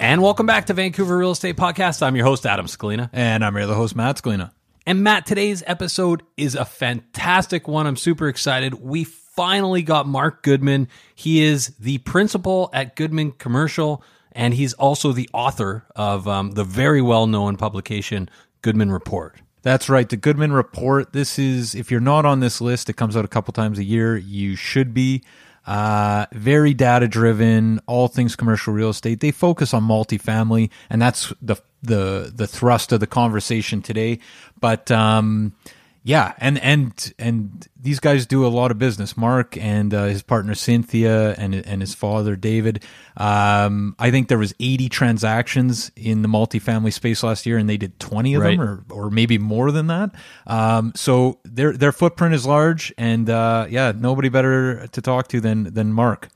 And welcome back to Vancouver Real Estate Podcast. I'm your host, Adam Scalina. And I'm your other host, Matt Scalina. And Matt, today's episode is a fantastic one. I'm super excited. We finally got Mark Goodman. He is the principal at Goodman Commercial, and he's also the author of um, the very well known publication, Goodman Report. That's right, the Goodman Report. This is, if you're not on this list, it comes out a couple times a year. You should be. Uh, very data driven, all things commercial real estate. They focus on multifamily, and that's the the the thrust of the conversation today. But um, yeah, and and and these guys do a lot of business. Mark and uh, his partner Cynthia and and his father David. Um, I think there was 80 transactions in the multifamily space last year, and they did 20 of Right. them, or or maybe more than that. Um, so their their footprint is large, and uh, yeah, nobody better to talk to than than Mark.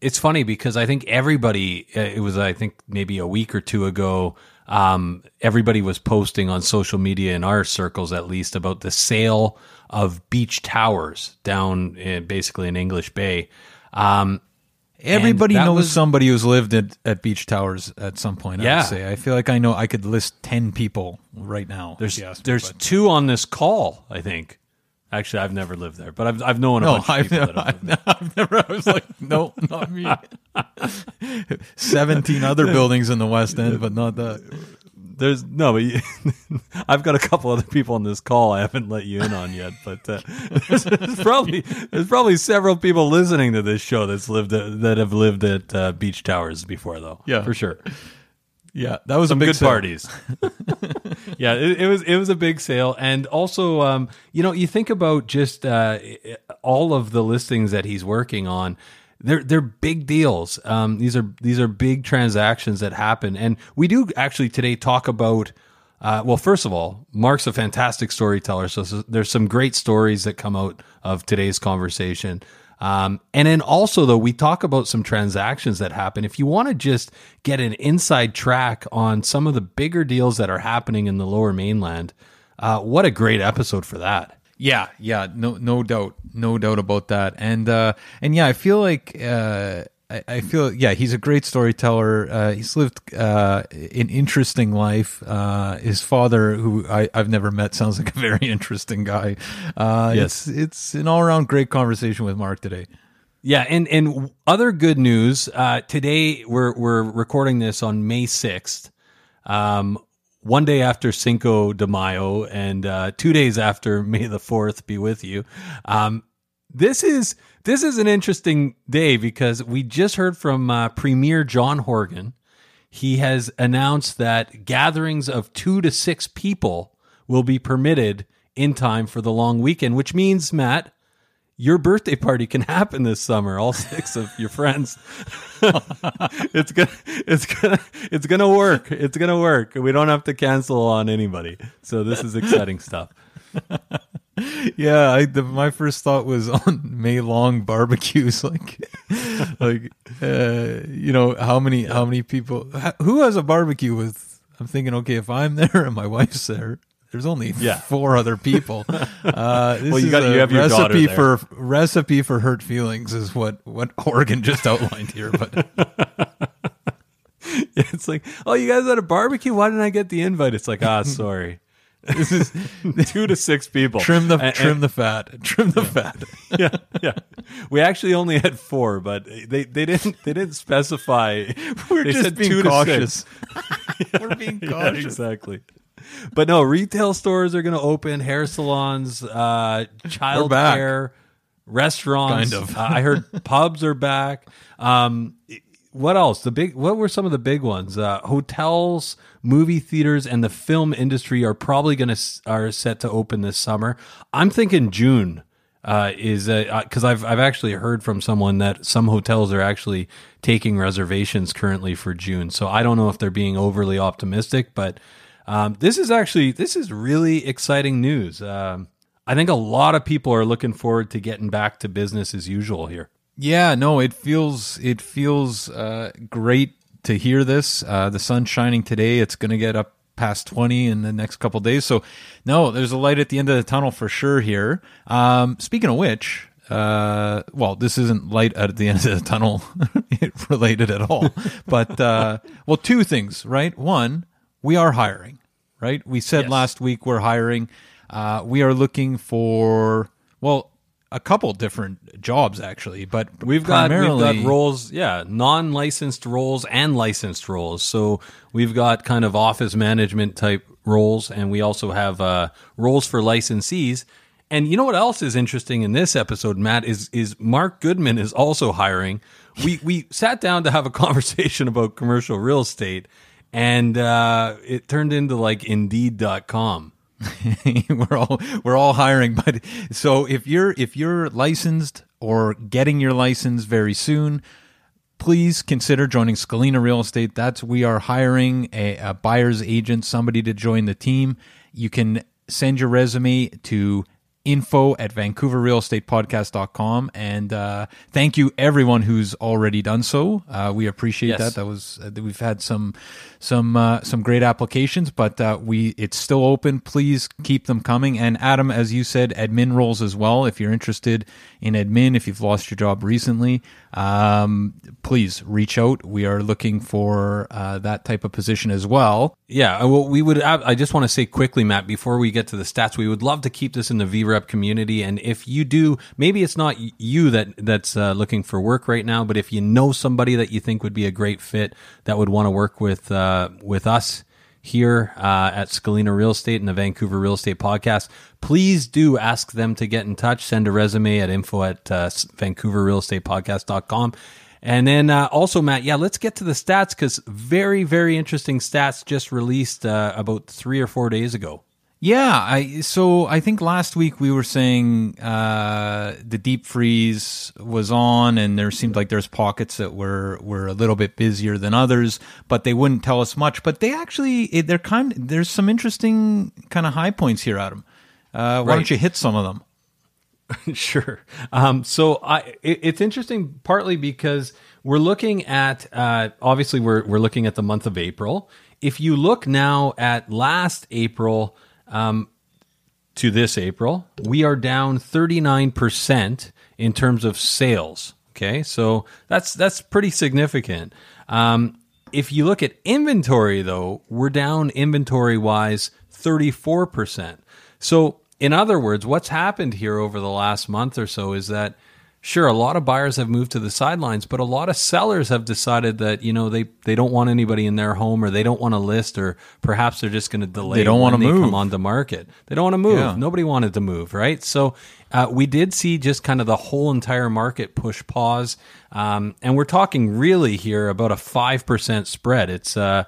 it's funny because I think everybody, uh, it was, I think maybe a week or two ago, um, everybody was posting on social media in our circles at least about the sale of beach towers down in, basically in English Bay. Um, Everybody knows was- somebody who's lived at, at beach towers at some point. I Yeah. would say. I feel like I know I could list ten people right now. there's there's but- two on this call, I think. Actually, I've never lived there, but I've I've known a no, bunch I've people never, that have lived there. I've, I've never. I was like, no, not me. Seventeen other buildings in the West End, but not that. There's no, but you, I've got a couple other people on this call I haven't let you in on yet. But uh, there's, there's probably there's probably several people listening to this show that's lived at, that have lived at uh, beach towers before, though. Yeah. for sure. Yeah, that was Some a big good sale. parties. yeah, it, it was it was a big sale, and also, um, you know, you think about just uh, all of the listings that he's working on. They're they're big deals. Um, these are these are big transactions that happen, and we do actually today talk about. Uh, well, first of all, Mark's a fantastic storyteller, so so there's some great stories that come out of today's conversation. Um, and then also, though, we talk about some transactions that happen. If you want to just get an inside track on some of the bigger deals that are happening in the lower mainland, uh, what a great episode for that. Yeah, yeah, no, no doubt, no doubt about that. And uh, and yeah, I feel like uh, I, I feel yeah, he's a great storyteller. Uh, he's lived uh, an interesting life. Uh, his father, who I, I've never met, sounds like a very interesting guy. Uh, Yes. it's it's an all around great conversation with Mark today. Yeah, and and other good news. Uh, today we're we're recording this on May sixth, um, one day after Cinco de Mayo, and uh, two days after May the fourth be with you. Um, this is this is an interesting day because we just heard from uh, Premier John Horgan. He has announced that gatherings of two to six people will be permitted in time for the long weekend, which means Matt your birthday party can happen this summer. All six of your friends. it's gonna, it's gonna, it's gonna work. It's gonna work. We don't have to cancel on anybody. So this is exciting stuff. Yeah, I, the, my first thought was on May long barbecues, like, like, uh, you know, how many, how many people, who has a barbecue with? I'm thinking, okay, if I'm there and my wife's there, there's only yeah. four other people. Uh, well, you got you have your recipe for recipe for hurt feelings is what what Horgan just outlined here. But it's like, oh, you guys had a barbecue. Why didn't I get the invite? It's like, ah, sorry. This is two to six people. Trim the and, trim and, the fat. Trim the yeah. fat. yeah, yeah. We actually only had four, but they, they didn't they didn't specify. We're they just being cautious. We're being cautious. Yeah, exactly but no, retail stores are going to open, hair salons, uh, child care, restaurants. Kind of. uh, I heard pubs are back. Um, what else? The big. What were some of the big ones? Uh, hotels, movie theaters, and the film industry are probably going to are set to open this summer. I'm thinking June. Uh, is because uh, I've I've actually heard from someone that some hotels are actually taking reservations currently for June. So I don't know if they're being overly optimistic, but um, this is actually this is really exciting news. Um, I think a lot of people are looking forward to getting back to business as usual here. Yeah, no, it feels it feels uh, great to hear this. Uh, the sun's shining today. It's going to get up past 20 in the next couple days. So, no, there's a light at the end of the tunnel for sure here. Um, speaking of which, uh, well, this isn't light at the end of the tunnel related at all. but, uh, well, two things, right? One, we are hiring, right? We said yes. last week we're hiring. Uh, we are looking for well a couple different jobs actually, but we've got we've got roles, yeah, non-licensed roles and licensed roles. So we've got kind of office management type roles, and we also have uh, roles for licensees. And you know what else is interesting in this episode, Matt, is is Mark Goodman is also hiring. We we sat down to have a conversation about commercial real estate, and uh, it turned into like Indeed.com. we're all we're all hiring, but so if you're if you're licensed or getting your license very soon, please consider joining Scalina Real Estate. That's we are hiring a, a buyer's agent, somebody to join the team. You can send your resume to info at vancouverrealestatepodcast.com. And uh, thank you everyone who's already done so. Uh, we appreciate yes. that. That was uh, we've had some some uh, some great applications, but uh, we it's still open. Please keep them coming. And Adam, as you said, admin roles as well. If you're interested in admin, if you've lost your job recently, um, please reach out. We are looking for uh, that type of position as well. Yeah, well, we would. I just want to say quickly, Matt, before we get to the stats, we would love to keep this in the VREP community. And if you do, maybe it's not you that that's uh, looking for work right now, but if you know somebody that you think would be a great fit that would want to work with uh, with us here uh, at Scalina Real Estate and the Vancouver Real Estate Podcast, please do ask them to get in touch. Send a resume at info at uh, vancouverrealestatepodcast.com. And then uh, also, Matt, yeah, let's get to the stats because very, very interesting stats just released uh, about three or four days ago. Yeah, I so I think last week we were saying uh, the deep freeze was on, and there seemed like there's pockets that were were a little bit busier than others, but they wouldn't tell us much. But they actually they're kind there's some interesting kind of high points here, Adam. Uh, why right. don't you hit some of them? sure. Um, so I, it, it's interesting partly because we're looking at uh, obviously we're we're looking at the month of April. If you look now at last April um, to this April, we are down 39% in terms of sales. Okay, so that's that's pretty significant. Um, if you look at inventory, though, we're down inventory wise 34%. So, in other words, what's happened here over the last month or so is that sure, a lot of buyers have moved to the sidelines, but a lot of sellers have decided that you know they they don't want anybody in their home, or they don't want to list, or perhaps they're just going to delay. They don't want to move. come on the market. They don't want to move. Yeah. Nobody wanted to move, right? So uh, we did see just kind of the whole entire market push pause, um, and we're talking really here about a five percent spread. It's uh,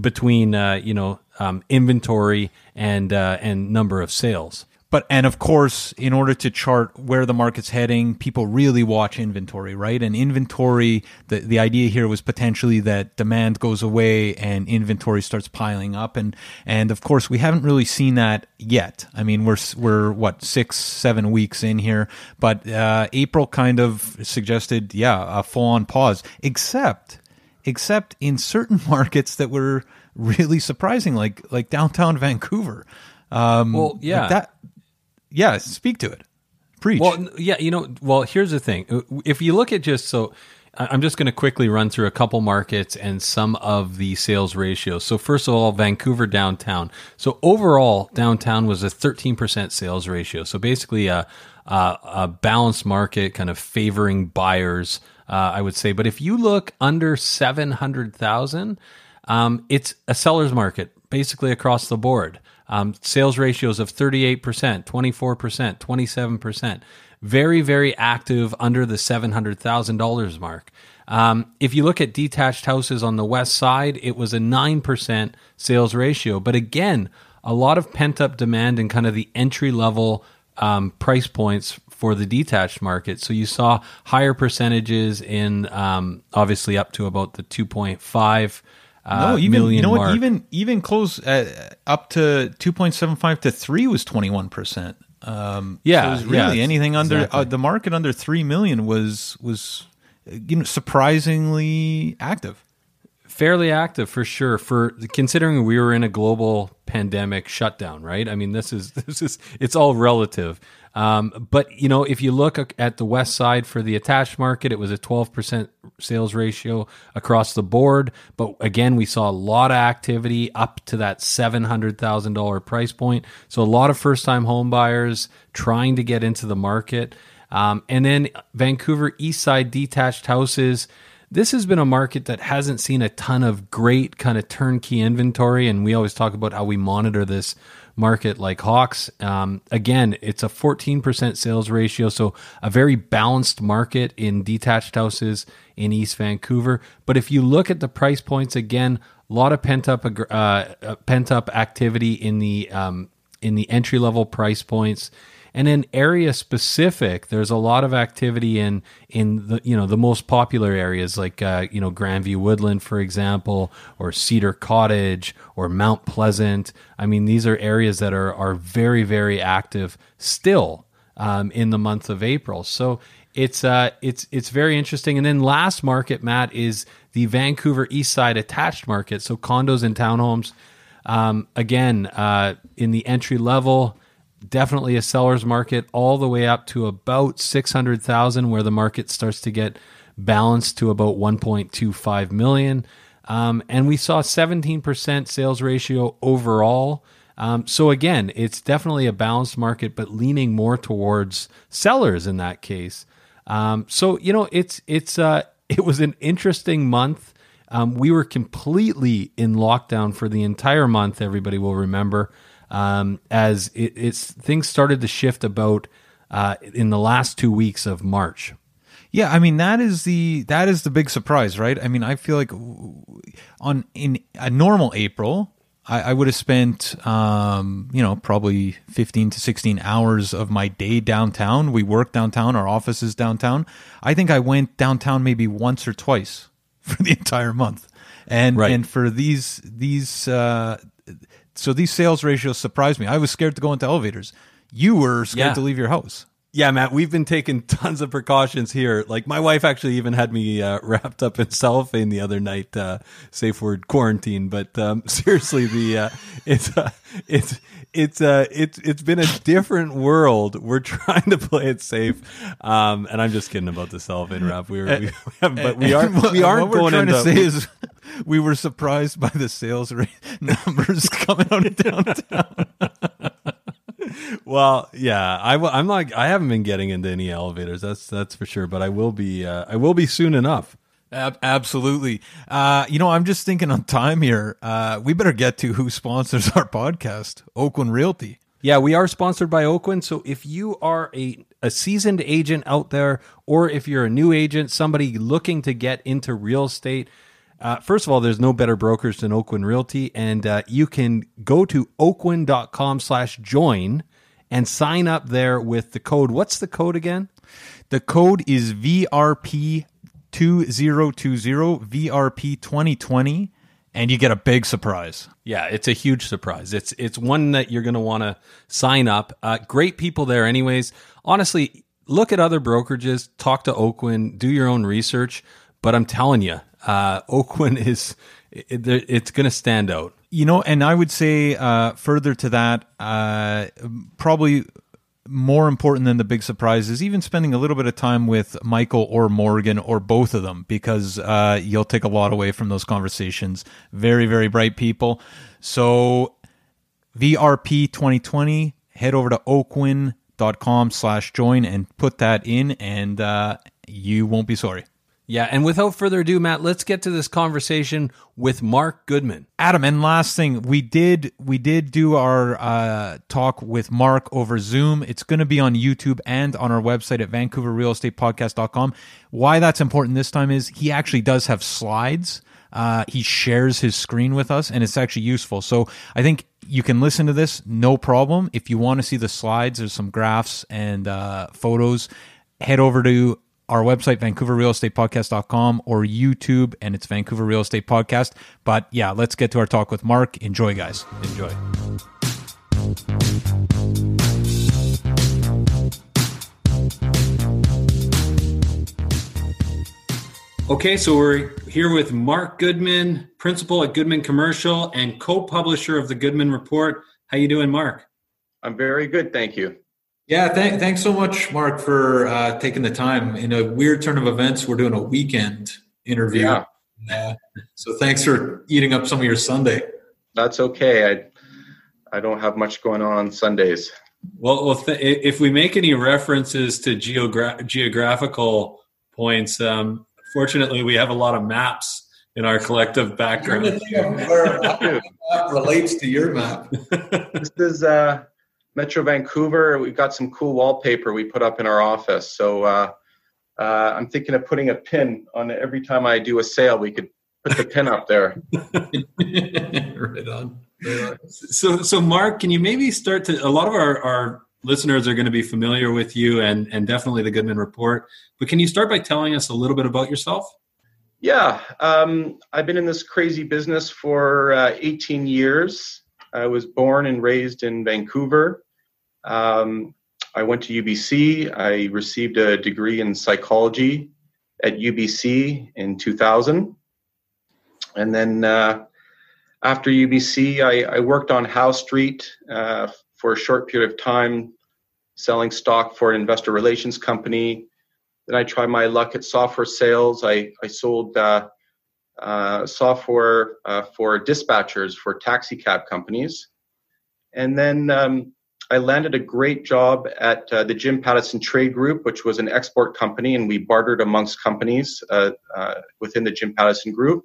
between uh, you know um, inventory and uh, and number of sales. But and of course, in order to chart where the market's heading, people really watch inventory, right? And inventory, the the idea here was potentially that demand goes away and inventory starts piling up, and and of course, we haven't really seen that yet. I mean, we're we're what six seven weeks in here, but uh, April kind of suggested, yeah, a full on pause, except except in certain markets that were really surprising, like like downtown Vancouver. Um, Well, yeah. like that. Yeah, speak to it. Preach. Well, yeah, you know, well, here's the thing. Uh, If you look at just so, I'm just going to quickly run through a couple markets and some of the sales ratios. So, first of all, Vancouver downtown. So, overall, downtown was a 13% sales ratio. So, basically, a, a, a balanced market kind of favoring buyers, uh, I would say. But if you look under 700,000, um, it's a seller's market basically across the board. Um, sales ratios of 38%, 24%, 27%. Very, very active under the $700,000 mark. Um, if you look at detached houses on the west side, it was a 9% sales ratio. But again, a lot of pent up demand and kind of the entry level um, price points for the detached market. So you saw higher percentages in um, obviously up to about the 2.5 uh, no, even you know what? mark. Even even close uh, up to two point seven five to three was twenty one percent. Um, Yeah, so it was yeah, really anything under exactly. uh, the market under three million was was uh, you know surprisingly active. Fairly active for sure for considering we were in a global pandemic shutdown right? I mean this is this is it's all relative. Um, but you know if you look at the west side for the attached market it was a 12% sales ratio across the board. But again we saw a lot of activity up to that $700000 price point. So a lot of first time home buyers trying to get into the market. Um, and then vancouver east side detached houses this has been a market that hasn't seen a ton of great kind of turnkey inventory, and we always talk about how we monitor this market like hawks. Um, again, it's a 14% sales ratio, so a very balanced market in detached houses in East Vancouver. But if you look at the price points, again, a lot of pent up uh, uh, pent up activity in the um, in the entry level price points. And then area specific, there's a lot of activity in in the you know the most popular areas like uh, you know Grandview Woodland, for example, or Cedar Cottage or Mount Pleasant. I mean, these are areas that are are very very active still um, in the month of April. So it's uh it's it's very interesting. And then last market, Matt, is the Vancouver East Side attached market. So condos and townhomes. Um, again, uh, in the entry level, definitely a seller's market all the way up to about 600,000 where the market starts to get balanced to about 1.25 million. Um, and we saw 17% sales ratio overall. Um, so again, it's definitely a balanced market, but leaning more towards sellers in that case. Um, so you know, it's it's uh, it was an interesting month. Um, we were completely in lockdown for the entire month. Everybody will remember um, as it, it's things started to shift about uh, in the last two weeks of March. Yeah, I mean that is the that is the big surprise, right? I mean, I feel like on in a normal April, I, I would have spent um, you know probably fifteen to sixteen hours of my day downtown. We work downtown, our office is downtown. I think I went downtown maybe once or twice for the entire month, and Right. and for these these uh, so these sales ratios surprised me. I was scared to go into elevators. You were scared Yeah. to leave your house. Yeah, Matt, we've been taking tons of precautions here. Like my wife actually even had me uh, wrapped up in cellophane the other night, uh, safe word quarantine. But um, seriously, the uh, it's uh, it's it's uh, it's it's been a different world. We're trying to play it safe, um, and I'm just kidding about the cellophane wrap. We were, we, but we are we aren't what going trying into. to say is we were surprised by the sales rate numbers coming out of downtown. Well, yeah, I, am like I haven't been getting into any elevators. That's that's for sure. But I will be. Uh, I will be soon enough. Ab- absolutely. Uh, you know, I'm just thinking on time here. Uh, we better get to who sponsors our podcast, Oakwyn Realty. Yeah, we are sponsored by Oakland. So if you are a, a seasoned agent out there, or if you're a new agent, somebody looking to get into real estate, uh, first of all, there's no better brokers than Oakwyn Realty, and uh, you can go to oakwyn.com slash join and sign up there with the code. What's the code again? The code is VRP 2020 VRP 2020 and you get a big surprise. Yeah, it's a huge surprise. It's it's one that you're going to want to sign up. Uh, great people there, anyways. Honestly, look at other brokerages, talk to Oakwyn, do your own research. But I'm telling you, uh, Oakwyn is it, it's going to stand out. You know, and I would say uh, further to that, uh, probably more important than the big surprises, even spending a little bit of time with Michael or Morgan or both of them, because uh, you'll take a lot away from those conversations. Very, very bright people. So, VRP 2020, head over to oakwyn.com slash join and put that in, and uh, you won't be sorry. Yeah, and without further ado, Matt, let's get to this conversation with Mark Goodman. Adam, and last thing, we did we did do our uh, talk with Mark over Zoom. It's going to be on YouTube and on our website at VancouverRealEstatePodcast.com. Why that's important this time is he actually does have slides. Uh, he shares his screen with us, and it's actually useful. So I think you can listen to this no problem. If you want to see the slides, there's some graphs and uh, photos. Head over to our website, vancouverrealestatepodcast.com or YouTube, and it's Vancouver Real Estate Podcast. But yeah, let's get to our talk with Mark. Enjoy, guys. Enjoy. Okay, so we're here with Mark Goodman, principal at Goodman Commercial and co-publisher of the Goodman Report. How you doing, Mark? I'm very good, thank you. Yeah, th- thanks so much, Mark, for uh, taking the time. In a weird turn of events, we're doing a weekend interview. Yeah. Uh, so thanks for eating up some of your Sunday. That's okay. I I don't have much going on on Sundays. Well, well th- if we make any references to geogra- geographical points, um, fortunately, we have a lot of maps in our collective background. Where relates to your map. this is uh, Metro Vancouver. We've got some cool wallpaper we put up in our office. So uh, uh, I'm thinking of putting a pin on every time I do a sale. We could put the pin up there. right on. So, so Mark, can you maybe start to? A lot of our, our listeners are going to be familiar with you, and and definitely the Goodman Report. But can you start by telling us a little bit about yourself? Yeah, um, I've been in this crazy business for uh, 18 years. I was born and raised in Vancouver. Um, I went to UBC. I received a degree in psychology at UBC in 2000. And then uh, after UBC, I, I, worked on Howe Street uh, for a short period of time, selling stock for an investor relations company. Then I tried my luck at software sales. I, I sold uh, uh, software uh, for dispatchers for taxi cab companies. And then um, I landed a great job at uh, the Jim Pattison Trade Group, which was an export company, and we bartered amongst companies uh, uh, within the Jim Pattison Group.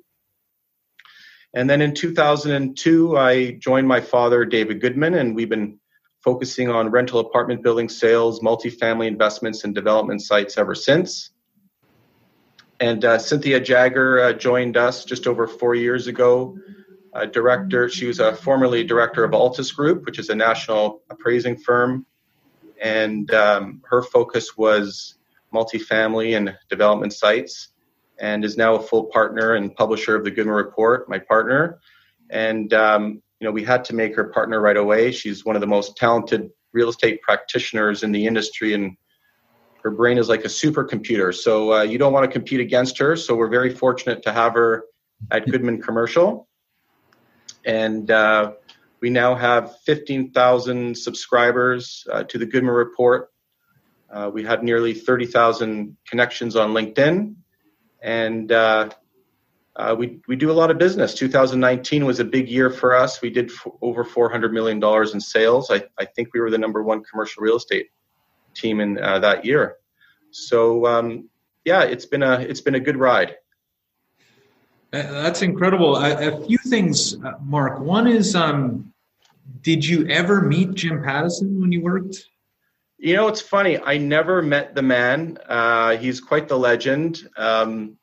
And then in 2002, I joined my father, David Goodman, and we've been focusing on rental apartment building sales, multifamily investments, and development sites ever since. And uh, Cynthia Jagger uh, joined us just over four years ago. Director, she was a formerly director of Altus Group, which is a national appraising firm, and um, her focus was multifamily and development sites, and is now a full partner and publisher of the Goodman Report, my partner. And um, you know, we had to make her partner right away. She's one of the most talented real estate practitioners in the industry, and her brain is like a supercomputer. So uh, you don't want to compete against her. So we're very fortunate to have her at Goodman Commercial, and uh, we now have 15,000 subscribers uh, to the Goodman Report. Uh, we had nearly 30,000 connections on LinkedIn, and uh, uh, we we do a lot of business. 2019 was a big year for us. We did f- over 400 million dollars in sales. I, I think we were the number one commercial real estate team in uh, that year. So um, yeah, it's been a it's been a good ride. That's incredible. A, a few things, uh, Mark. One is, um, did you ever meet Jim Pattison when you worked? You know, it's funny. I never met the man. Uh, he's quite the legend. Um,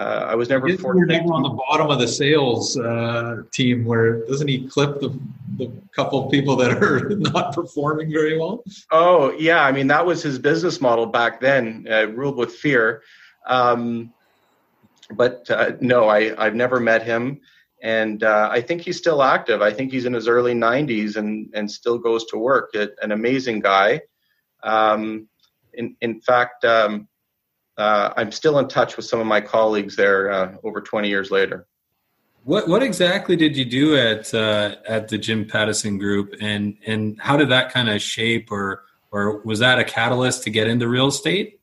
uh, I was never. Never on the bottom of the sales uh, team. Where doesn't he clip the the couple people that are not performing very well? Oh yeah, I mean that was his business model back then, uh, ruled with fear. Um, but uh, no, I I've never met him, and uh, I think he's still active. I think he's in his early 90s and and still goes to work. It, an amazing guy. Um, in in fact, um, uh, I'm still in touch with some of my colleagues there uh, over 20 years later. What what exactly did you do at uh, at the Jim Pattison Group, and and how did that kind of shape, or or was that a catalyst to get into real estate?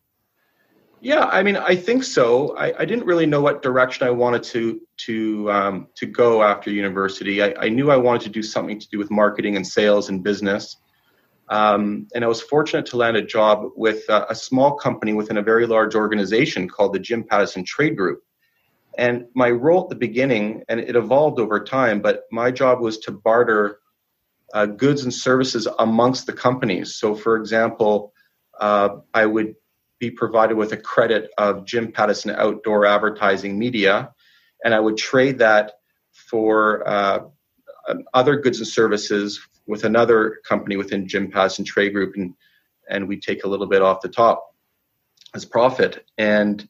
Yeah, I mean, I think so. I, I didn't really know what direction I wanted to to um, to go after university. I, I, knew I wanted to do something to do with marketing and sales and business. Um, and I was fortunate to land a job with a, a, small company within a very large organization called the Jim Pattison Trade Group. And my role at the beginning, and it evolved over time, but my job was to barter uh, goods and services amongst the companies. So, for example, uh, I would be provided with a credit of Jim Pattison outdoor advertising media, and I would trade that for uh, other goods and services with another company within Jim and Trade Group, and and we take a little bit off the top as profit. And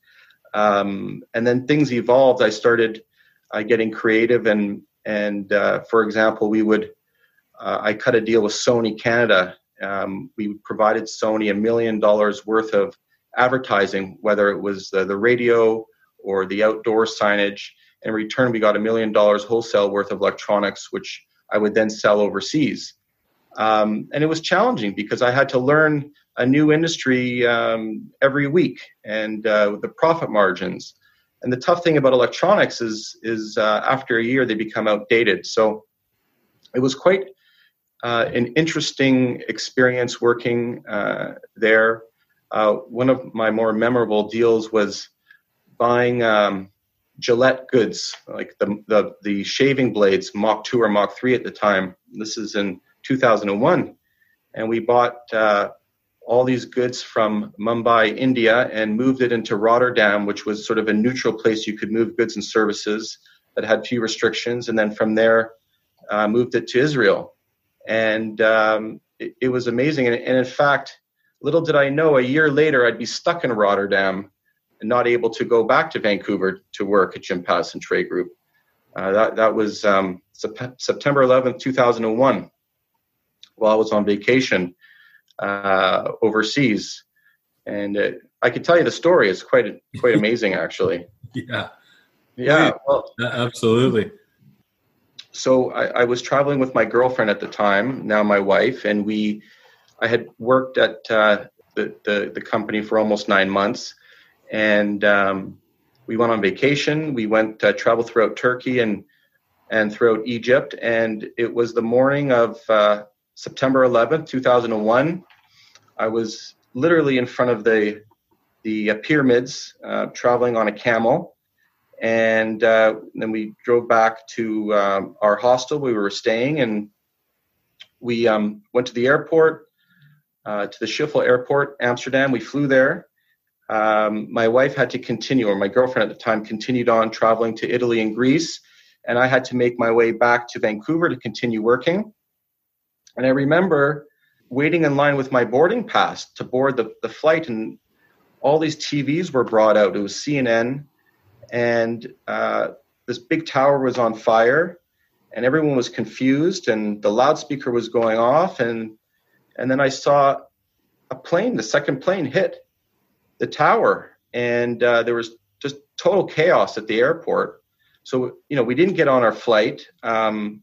um, and then things evolved. I started uh, getting creative, and and uh, for example, we would uh, I cut a deal with Sony Canada. Um, we provided Sony a million dollars worth of advertising, whether it was the, the radio or the outdoor signage. In return, we got a million dollars wholesale worth of electronics, which I would then sell overseas. Um, and it was challenging because I had to learn a new industry um, every week and uh, the profit margins. And the tough thing about electronics is, is uh, after a year they become outdated. So it was quite uh, an interesting experience working uh, there. Uh, one of my more memorable deals was buying um, Gillette goods, like the, the, the shaving blades, Mach 2 or Mach 3 at the time. This is in 2001. And we bought uh, all these goods from Mumbai, India, and moved it into Rotterdam, which was sort of a neutral place you could move goods and services that had few restrictions. And then from there, uh, moved it to Israel. And um, it, it, was amazing. And, and in fact, Little did I know, a year later, I'd be stuck in Rotterdam and not able to go back to Vancouver to work at Jim Pattison Trade Group. Uh, that, that was um, September 11th, 2001, while I was on vacation uh, overseas. And uh, I could tell you the story. It's quite, quite amazing, actually. yeah. Yeah. Well, absolutely. So I, I was traveling with my girlfriend at the time, now my wife, and we I had worked at uh, the, the, the company for almost nine months, and um, we went on vacation. We went uh, travel throughout Turkey and and throughout Egypt, and it was the morning of uh, September 11th, 2001. I was literally in front of the the uh, pyramids, uh, traveling on a camel, and uh, then we drove back to um, our hostel we were staying, and we um, went to the airport uh, to the Schiphol Airport, Amsterdam. We flew there. Um, my wife had to continue, or my girlfriend at the time continued on traveling to Italy and Greece, and I had to make my way back to Vancouver to continue working. And I remember waiting in line with my boarding pass to board the, the flight, and all these TVs were brought out. It was CNN, and uh, this big tower was on fire, and everyone was confused, and the loudspeaker was going off, and and then I saw a plane, the second plane hit the tower, and uh, there was just total chaos at the airport. So you know, we didn't get on our flight. Um,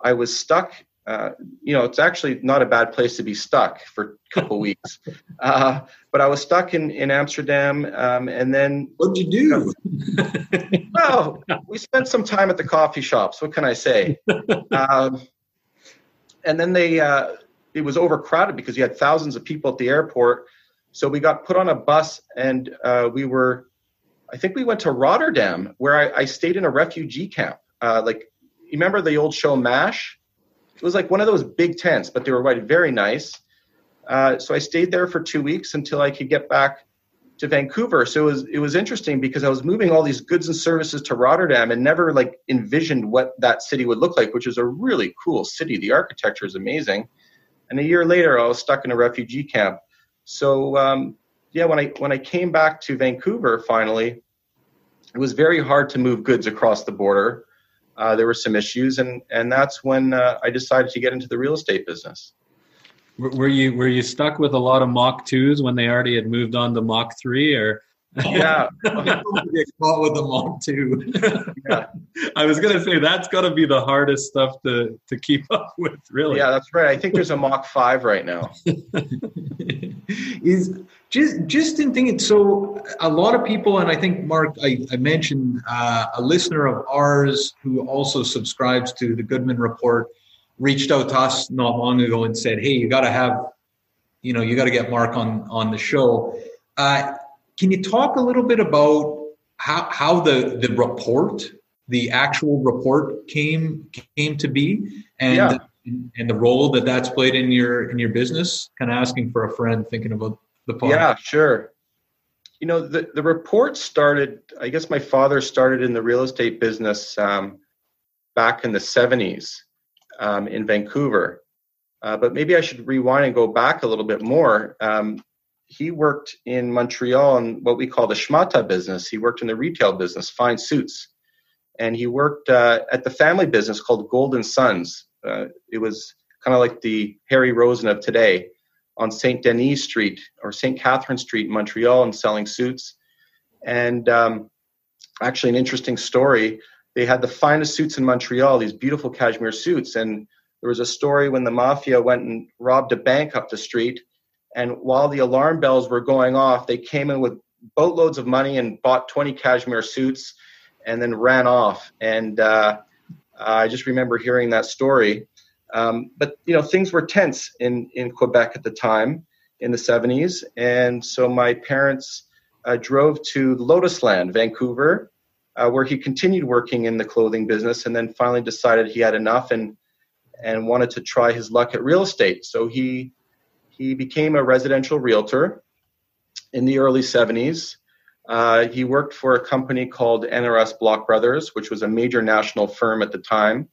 I was stuck. Uh, you know, it's actually not a bad place to be stuck for a couple weeks. Uh, but I was stuck in in Amsterdam, um, and then what did you do? well, we spent some time at the coffee shops. What can I say? um, and then they, uh, it was overcrowded because you had thousands of people at the airport. So we got put on a bus and uh, we were, I think we went to Rotterdam where I, I stayed in a refugee camp. Uh, like, you remember the old show MASH? It was like one of those big tents, but they were very nice. Uh, so I stayed there for two weeks until I could get back to Vancouver. So it was it was interesting because I was moving all these goods and services to Rotterdam and never like envisioned what that city would look like, which is a really cool city. The architecture is amazing. And a year later, I was stuck in a refugee camp. So um, yeah, when I when I came back to Vancouver finally, it was very hard to move goods across the border. Uh, there were some issues, and and that's when uh, I decided to get into the real estate business. Were you were you stuck with a lot of Mach twos when they already had moved on to Mach three, or yeah, get caught with the Mach two? yeah, I was gonna say that's got to be the hardest stuff to to keep up with, really. Yeah, that's right. I think there's a Mach five right now. Is just just in thinking. So a lot of people, and I think Mark, I, I mentioned uh, a listener of ours who also subscribes to the Goodman Report reached out to us not long ago and said, "Hey, you got to have, you know, you got to get Mark on on the show." Uh, can you talk a little bit about how how the the report, the actual report came came to be, and yeah. and the role that that's played in your in your business? Kind of asking for a friend, thinking about the podcast. Yeah, sure. You know, the the report started. I guess my father started in the real estate business um, back in the seventies um, in Vancouver. Uh, but maybe I should rewind and go back a little bit more. Um, he worked in Montreal in what we call the schmata business. He worked in the retail business, fine suits. And he worked uh, at the family business called Golden Sons. Uh, it was kind of like the Harry Rosen of today on St. Denis Street or St. Catherine Street in Montreal and selling suits. And um, actually, an interesting story they had the finest suits in Montreal, these beautiful cashmere suits. And there was a story when the mafia went and robbed a bank up the street. And while the alarm bells were going off, they came in with boatloads of money and bought 20 cashmere suits and then ran off. And uh, I just remember hearing that story. Um, but, you know, things were tense in, in Quebec at the time in the 70s. And so my parents uh, drove to Lotus Land, Vancouver, uh, where he continued working in the clothing business and then finally decided he had enough and and wanted to try his luck at real estate. So he he became a residential realtor in the early 70s. Uh, he worked for a company called NRS Block Brothers, which was a major national firm at the time.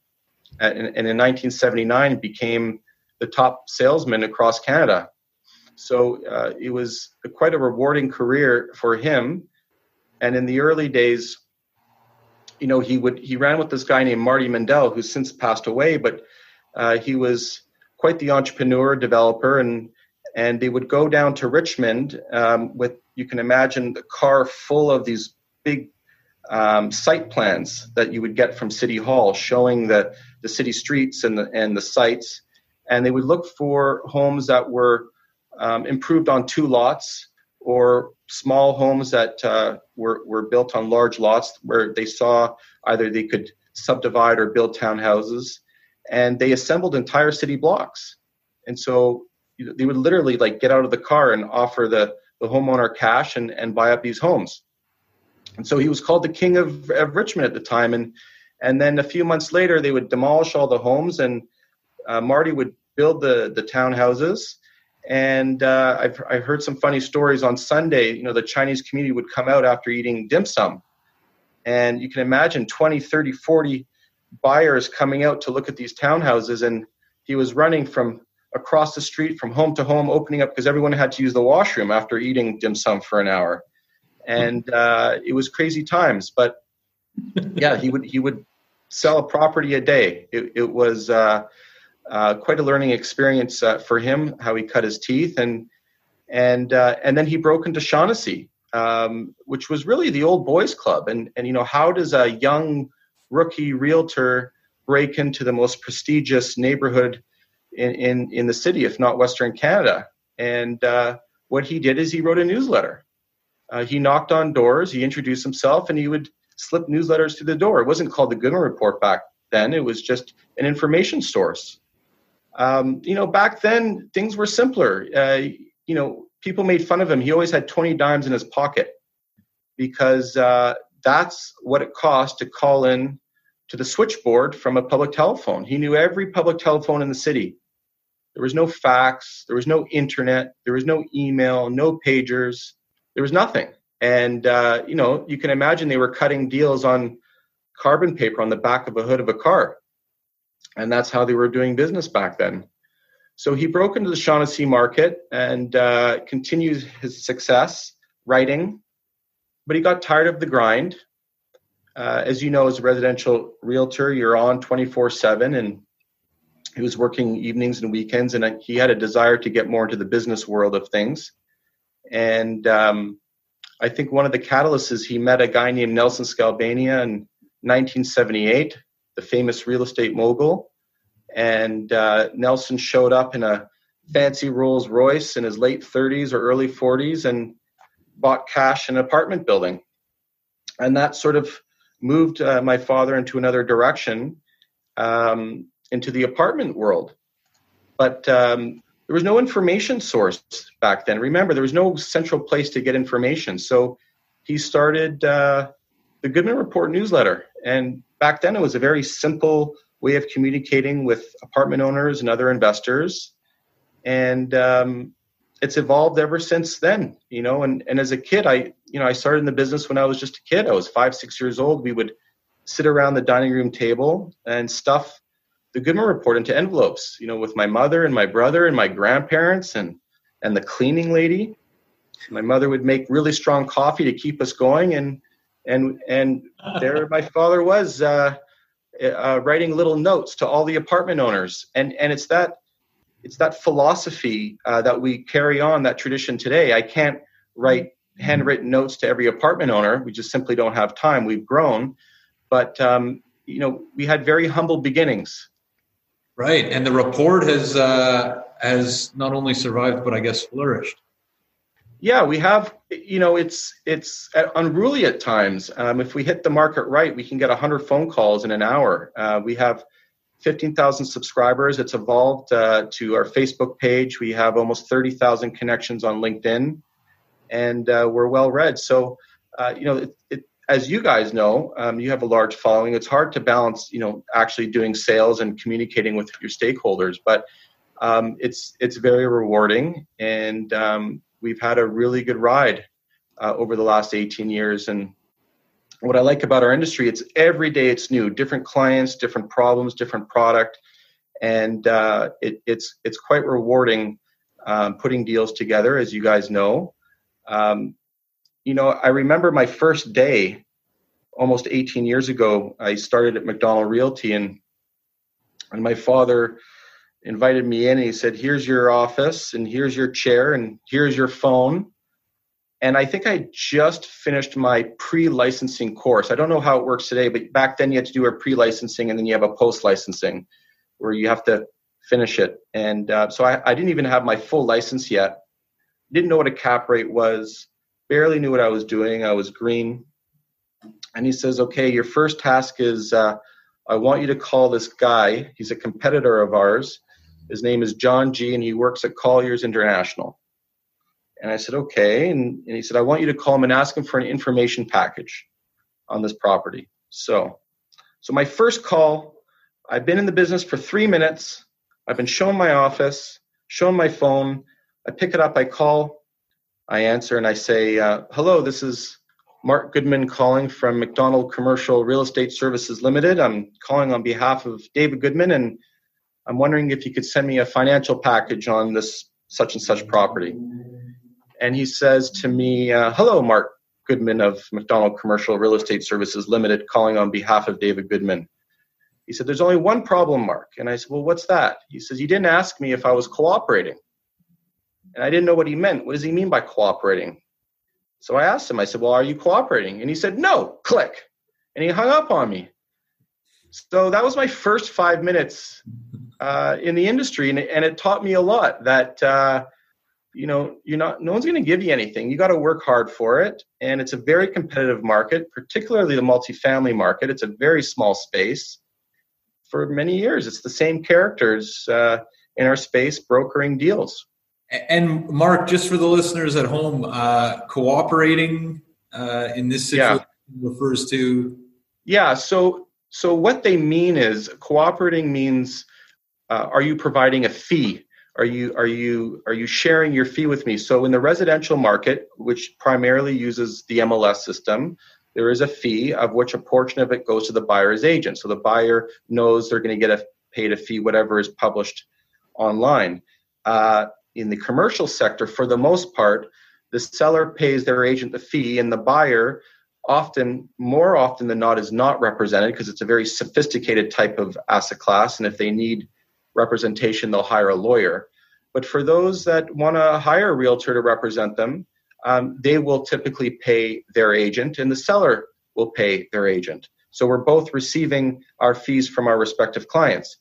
And, and in 1979, became the top salesman across Canada. So uh, it was quite a rewarding career for him. And in the early days, you know, he would he ran with this guy named Marty Mendel, who's since passed away, but uh, he was quite the entrepreneur, developer, and and they would go down to Richmond um, with you can imagine the car full of these big um, site plans that you would get from City Hall, showing the the city streets and the and the sites, and they would look for homes that were um, improved on two lots or small homes that uh, were, were built on large lots where they saw either they could subdivide or build townhouses. And they assembled entire city blocks. And so they would literally like get out of the car and offer the, the homeowner cash and, and buy up these homes and so he was called the king of, of richmond at the time and and then a few months later they would demolish all the homes and uh, marty would build the the townhouses and uh, I've, I've heard some funny stories on Sunday. You know, the Chinese community would come out after eating dim sum. And you can imagine 20, 30, 40 buyers coming out to look at these townhouses. And he was running from across the street from home to home, opening up because everyone had to use the washroom after eating dim sum for an hour. And uh, it was crazy times. But yeah, he would he would sell a property a day. It, it was. Uh, uh, quite a learning experience uh, for him, how he cut his teeth, and and uh, and then he broke into Shaughnessy, um, which was really the old boys club. And and you know how does a young rookie realtor break into the most prestigious neighborhood in in, in the city, if not Western Canada? And uh, what he did is he wrote a newsletter. Uh, he knocked on doors, he introduced himself, and he would slip newsletters to the door. It wasn't called the Goodman Report back then. It was just an information source. Um, you know, back then things were simpler. Uh, you know, people made fun of him. He always had 20 dimes in his pocket because uh, that's what it cost to call in to the switchboard from a public telephone. He knew every public telephone in the city. There was no fax, there was no internet, there was no email, no pagers, there was nothing. And uh, you know, you can imagine they were cutting deals on carbon paper on the back of a hood of a car, and that's how they were doing business back then. So he broke into the Shaughnessy market and uh, continued his success writing, but he got tired of the grind. Uh, as you know, as a residential realtor, you're on 24 7, and he was working evenings and weekends, and he had a desire to get more into the business world of things. And um, I think one of the catalysts is he met a guy named Nelson Skalbania in 1978, the famous real estate mogul. And uh, Nelson showed up in a fancy Rolls Royce in his late 30s or early 40s and bought cash in an apartment building. And that sort of moved uh, my father into another direction, um, into the apartment world. But um, there was no information source back then. Remember, there was no central place to get information. So he started uh, the Goodman Report newsletter. And back then, it was a very simple way of communicating with apartment owners and other investors. And um, it's evolved ever since then, you know. And, and as a kid, I, you know, I started in the business when I was just a kid. I was five, six years old. We would sit around the dining room table and stuff the Goodman report into envelopes, you know, with my mother and my brother and my grandparents and and the cleaning lady. My mother would make really strong coffee to keep us going, and and and there my father was uh, uh, writing little notes to all the apartment owners, and and it's that it's that philosophy uh, that we carry on that tradition today. I can't write handwritten notes to every apartment owner. We just simply don't have time. We've grown, but um, you know we had very humble beginnings Right, and the report has uh, has not only survived but I guess flourished. Yeah, we have. You know, it's it's unruly at times. Um, if we hit the market right, we can get hundred phone calls in an hour. Uh, we have fifteen thousand subscribers. It's evolved uh, to our Facebook page. We have almost thirty thousand connections on LinkedIn, and uh, we're well read. So, uh, you know, it, it, as you guys know, um, you have a large following. It's hard to balance, you know, actually doing sales and communicating with your stakeholders, but um, it's it's very rewarding, and um, we've had a really good ride uh, over the last 18 years. And what I like about our industry, it's every day it's new, different clients, different problems, different product, and uh, it, it's it's quite rewarding um, putting deals together, as you guys know. Um, you know, I remember my first day almost 18 years ago. I started at Macdonald Realty, and and my father invited me in, and he said, "Here's your office, and here's your chair, and here's your phone." And I think I just finished my pre-licensing course. I don't know how it works today, but back then you had to do a pre-licensing, and then you have a post-licensing, where you have to finish it. And uh, so I, I didn't even have my full license yet. Didn't know what a cap rate was barely knew what I was doing. I was green. And he says, okay, your first task is uh, I want you to call this guy. He's a competitor of ours. His name is John G, and he works at Colliers International. And I said, okay. And, and he said, I want you to call him and ask him for an information package on this property. So, so my first call, I've been in the business for three minutes. I've been shown my office, shown my phone. I pick it up, I call I answer and I say, uh, Hello, this is Mark Goodman calling from Macdonald Commercial Real Estate Services Limited. I'm calling on behalf of David Goodman and I'm wondering if you could send me a financial package on this such and such property. And he says to me, uh, Hello, Mark Goodman of Macdonald Commercial Real Estate Services Limited, calling on behalf of David Goodman. He said, There's only one problem, Mark. And I said, Well, what's that? He says, You didn't ask me if I was cooperating. And I didn't know what he meant. What does he mean by cooperating? So I asked him, I said, Well, are you cooperating? And he said, No, click. And he hung up on me. So that was my first five minutes uh, in the industry. And, and, it taught me a lot that, uh, you know you're not no one's going to give you anything. You got to work hard for it. And it's a very competitive market particularly the multifamily market. It's a very small space. For many years it's the same characters uh, in our space brokering deals. And mark just for the listeners at home uh, cooperating uh, in this situation yeah. refers to? Yeah so so what they mean is cooperating means uh, are you providing a fee are you are you are you sharing your fee with me? So in the residential market which primarily uses the mls system there is a fee of which a portion of it goes to the buyer's agent. So the buyer knows they're going to get a paid a fee whatever is published online. Uh, in the commercial sector for the most part the seller pays their agent the fee and the buyer often more often than not is not represented because it's a very sophisticated type of asset class. And if they need representation, they'll hire a lawyer. But for those that want to hire a realtor to represent them, um, they will typically pay their agent, and the seller will pay their agent. So we're both receiving our fees from our respective clients.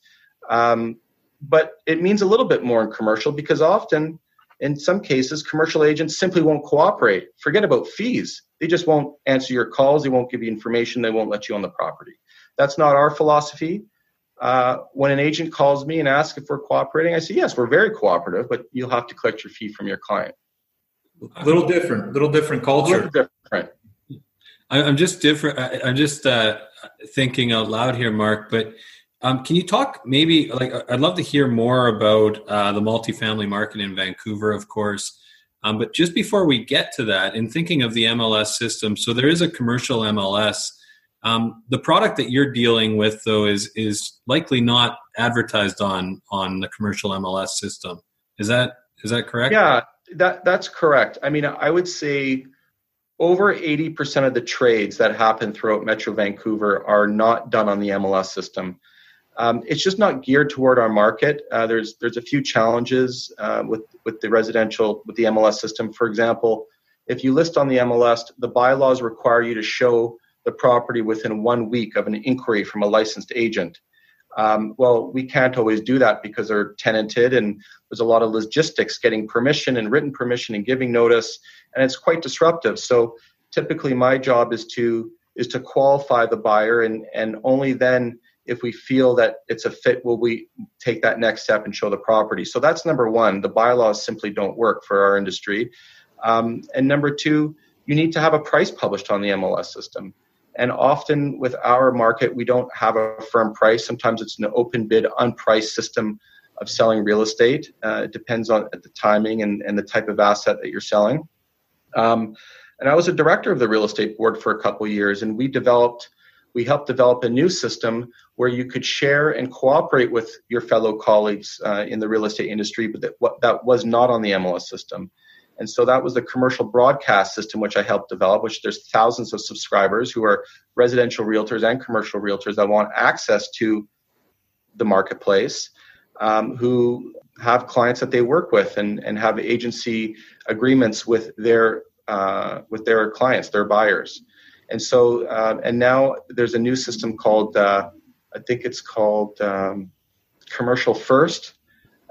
Um, but it means a little bit more in commercial because often, in some cases, commercial agents simply won't cooperate. Forget about fees. They just won't answer your calls. They won't give you information. They won't let you on the property. That's not our philosophy uh, when an agent calls me and asks if we're cooperating, I say, yes, we're very cooperative, but you'll have to collect your fee from your client. A little different, little different culture. Little different. I'm just different. I'm just uh, thinking out loud here, Mark. But um, can you talk maybe like I'd love to hear more about uh, the multifamily market in Vancouver, of course. Um, but just before we get to that, in thinking of the MLS system, so there is a commercial MLS um, the product that you're dealing with, though, is is likely not advertised on on the commercial MLS system. Is that is that correct? Yeah, that that's correct. I mean, I would say over 80% of the trades that happen throughout Metro Vancouver are not done on the MLS system. Um, it's just not geared toward our market. Uh, there's there's a few challenges uh, with with the residential with the MLS system. For example, if you list on the MLS, the bylaws require you to show the property within one week of an inquiry from a licensed agent. Um, well, we can't always do that because they're tenanted and there's a lot of logistics getting permission and written permission and giving notice, and it's quite disruptive. So typically my job is to is to qualify the buyer and and only then if we feel that it's a fit will we take that next step and show the property so that's number one the bylaws simply don't work for our industry um, and number two you need to have a price published on the mls system and often with our market, we don't have a firm price. Sometimes it's an open bid, unpriced system of selling real estate. Uh, it depends on the timing and, and the type of asset that you're selling. Um, and I was a director of the real estate board for a couple years, and we developed, we helped develop a new system where you could share and cooperate with your fellow colleagues uh, in the real estate industry, but that, that was not on the MLS system. And so that was the commercial broadcast system, which I helped develop, which there's thousands of subscribers who are residential realtors and commercial realtors that want access to the marketplace, um, who have clients that they work with and, and have agency agreements with their uh, with their clients, their buyers. And so, uh, and now there's a new system called, uh, I think it's called um, Commercial First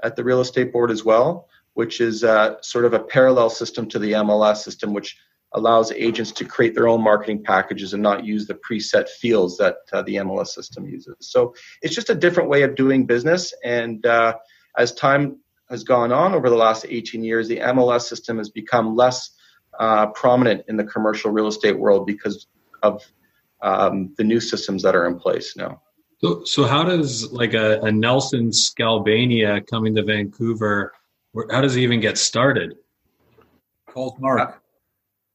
at the real estate board as well, which is uh, sort of a parallel system to the MLS system, which allows agents to create their own marketing packages and not use the preset fields that uh, the MLS system uses. So it's just a different way of doing business. And uh, as time has gone on over the last 18 years, the MLS system has become less uh, prominent in the commercial real estate world because of um, the new systems that are in place now. So, so how does like a, a Nelson Skalbania coming to Vancouver? How does he even get started? Called Mark.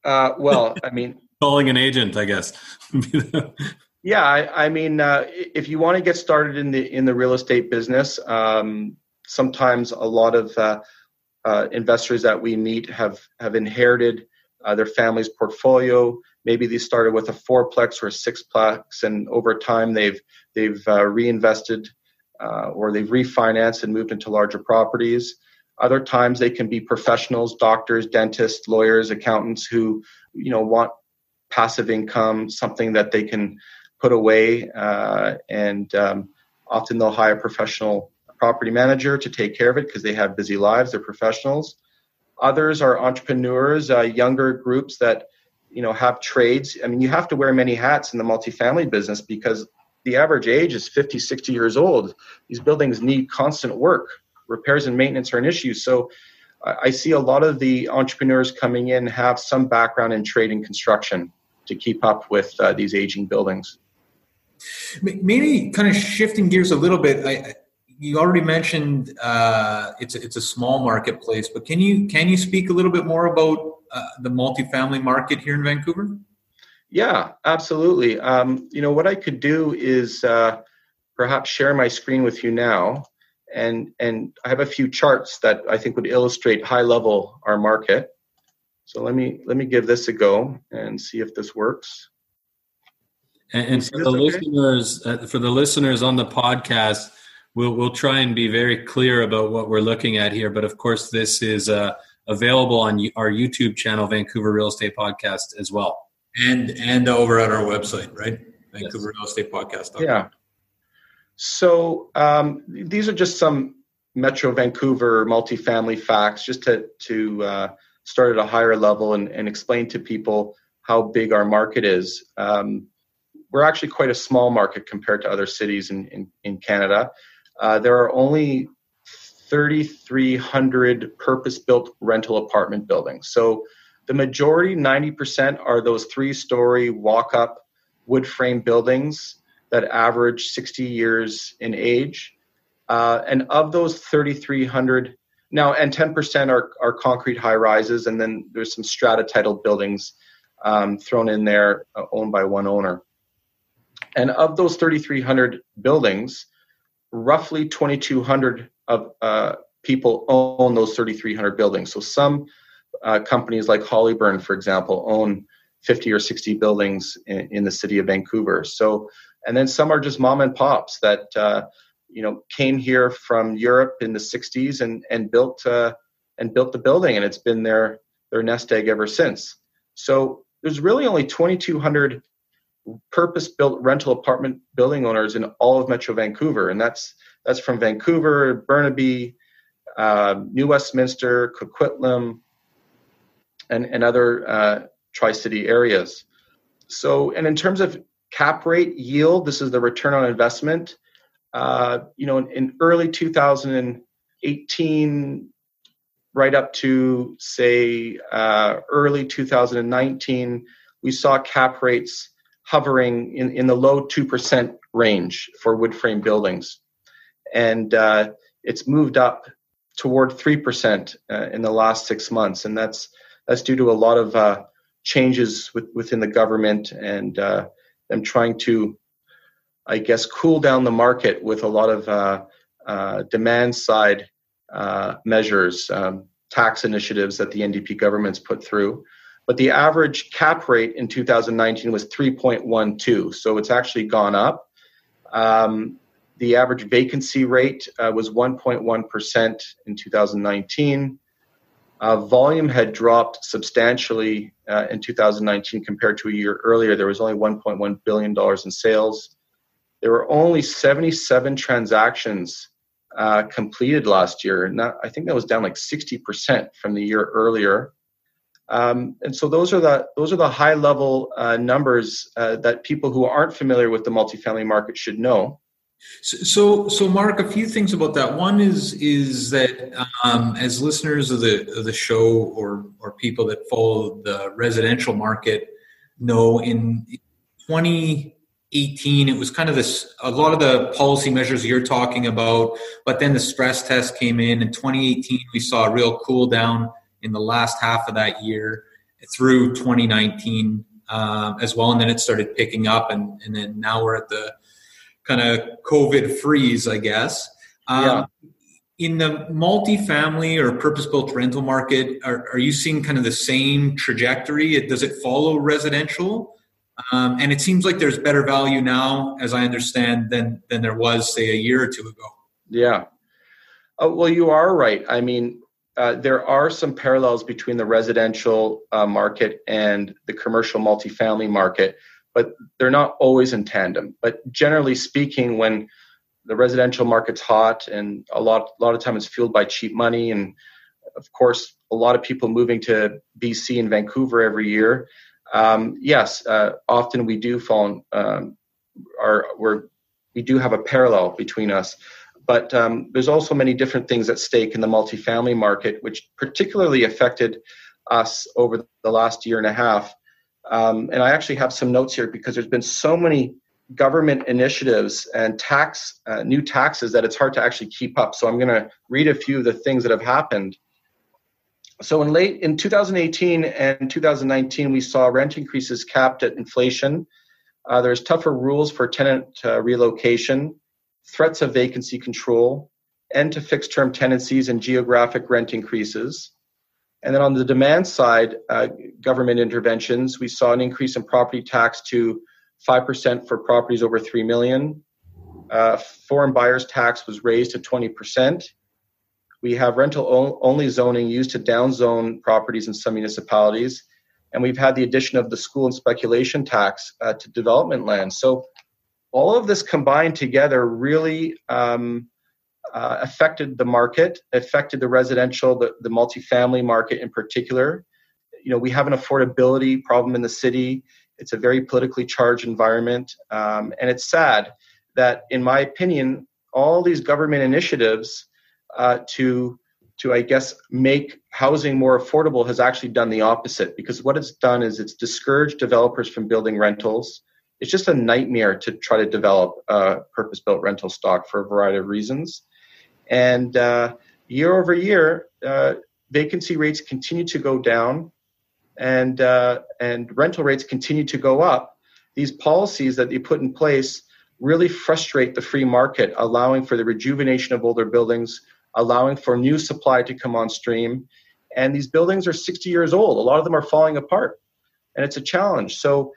Uh, uh, well, I mean, calling an agent, I guess. yeah, I, I mean, uh, if you want to get started in the in the real estate business, um, sometimes a lot of uh, uh investors that we meet have have inherited uh, their family's portfolio. Maybe they started with a fourplex or a sixplex, and over time they've they've reinvested or they've refinanced and moved into larger properties. Other times they can be professionals, doctors, dentists, lawyers, accountants who, you know, want passive income, something that they can put away, uh, and um, often they'll hire a professional property manager to take care of it because they have busy lives. They're professionals. Others are entrepreneurs, uh, younger groups that you know have trades. I mean, you have to wear many hats in the multifamily business because the average age is 50, 60 years old. These buildings need constant work. Repairs and maintenance are an issue. So I see a lot of the entrepreneurs coming in have some background in trade and construction to keep up with uh, these aging buildings. Maybe kind of shifting gears a little bit. I, you already mentioned uh, it's a, it's a small marketplace, but can you can you speak a little bit more about uh, the multifamily market here in Vancouver? Yeah, absolutely. Um, you know what I could do is uh, perhaps share my screen with you now, and and I have a few charts that I think would illustrate high level our market. So let me let me give this a go and see if this works. And, and for the okay? listeners, uh, for the listeners on the podcast, we'll we'll try and be very clear about what we're looking at here. But of course, this is uh, available on our YouTube channel, Vancouver Real Estate Podcast, as well, and and over at our website, right? Vancouver yes. Real Estate Podcast. Yeah. So um, these are just some Metro Vancouver multifamily facts, just to to uh, start at a higher level and, and explain to people how big our market is. Um, we're actually quite a small market compared to other cities in, in, in Canada. Uh, there are only 3,300 purpose built rental apartment buildings. So the majority, 90%, are those three story walk up wood frame buildings that average 60 years in age. Uh, and of those 3,300, now, and 10% are, are concrete high rises, and then there's some strata titled buildings um, thrown in there uh, owned by one owner. And of those 3,300 buildings, roughly 2,200 of uh, people own those 3,300 buildings. So some uh, companies like Hollyburn, for example, own 50 or 60 buildings in, in, the city of Vancouver. So, and then some are just mom and pops that uh, you know came here from Europe in the 60s and and built uh, and built the building, and it's been their their nest egg ever since. So there's really only 2,200 purpose-built rental apartment building owners in all of Metro Vancouver, and that's that's from Vancouver, Burnaby, uh, New Westminster, Coquitlam, and and other uh, Tri-City areas. So, and in terms of cap rate yield, this is the return on investment. Uh, you know, in, in, early 2018, right up to say uh, early 2019, we saw cap rates hovering in, in the low 2% range for wood frame buildings. And uh, it's moved up toward 3% uh, in the last six months. And that's, that's due to a lot of uh, changes with, within the government and uh, them trying to, I guess, cool down the market with a lot of uh, uh, demand side measures, um, tax initiatives that the NDP government's put through but the average cap rate in 2019 was 3.12, so it's actually gone up. Um, the average vacancy rate uh, was 1.1% in 2019. Uh, volume had dropped substantially uh, in 2019 compared to a year earlier. There was only 1.1 billion dollars in sales. There were only 77 transactions uh, completed last year, and that, I think that was down like 60% from the year earlier. Um, and so those are the those are the high level uh, numbers uh, that people who aren't familiar with the multifamily market should know. So, so Mark, a few things about that. One is is that um, as listeners of the of the show or or people that follow the residential market know, in 2018 it was kind of this a lot of the policy measures you're talking about, but then the stress test came in. In 2018, we saw a real cool down in the last half of that year through 2019 um, as well. And then it started picking up, and, and then now we're at the kind of COVID freeze, I guess. Um, yeah. In the multifamily or purpose built rental market, are, are you seeing kind of the same trajectory? Does it follow residential? Um, and it seems like there's better value now, as I understand, than than there was, say, a year or two ago. Yeah. Uh, well, you are right. I mean, uh, there are some parallels between the residential uh, market and the commercial multifamily market, but they're not always in tandem. But generally speaking, when the residential market's hot and a lot, a lot of time it's fueled by cheap money, and of course, a lot of people moving to BC and Vancouver every year. Um, yes, uh, often we do fall. Um, our, we're, we do have a parallel between us, but um, there's also many different things at stake in the multifamily market, which particularly affected us over the last year and a half. Um, and I actually have some notes here because there's been so many government initiatives and tax uh, new taxes that it's hard to actually keep up. So I'm going to read a few of the things that have happened. So in late in 2018 and 2019, we saw rent increases capped at inflation. Uh, there's tougher rules for tenant uh, relocation, threats of vacancy control, end to fixed term tenancies and geographic rent increases. And then on the demand side, uh, government interventions, we saw an increase in property tax to 5% for properties over 3 million. Uh, foreign buyers tax was raised to 20%. We have rental only zoning used to downzone properties in some municipalities. And we've had the addition of the school and speculation tax uh, to development land. So all of this combined together really um, uh, affected the market, affected the residential, the, the multifamily market in particular. You know, we have an affordability problem in the city. It's a very politically charged environment. Um, and it's sad that, in my opinion, all these government initiatives uh, to to I guess make housing more affordable has actually done the opposite because what it's done is it's discouraged developers from building rentals. It's just a nightmare to try to develop a purpose-built rental stock for a variety of reasons. And uh, year over year, uh, vacancy rates continue to go down, and uh, and rental rates continue to go up. These policies that they put in place really frustrate the free market, allowing for the rejuvenation of older buildings, allowing for new supply to come on stream. And these buildings are 60 years old. A lot of them are falling apart, and it's a challenge. So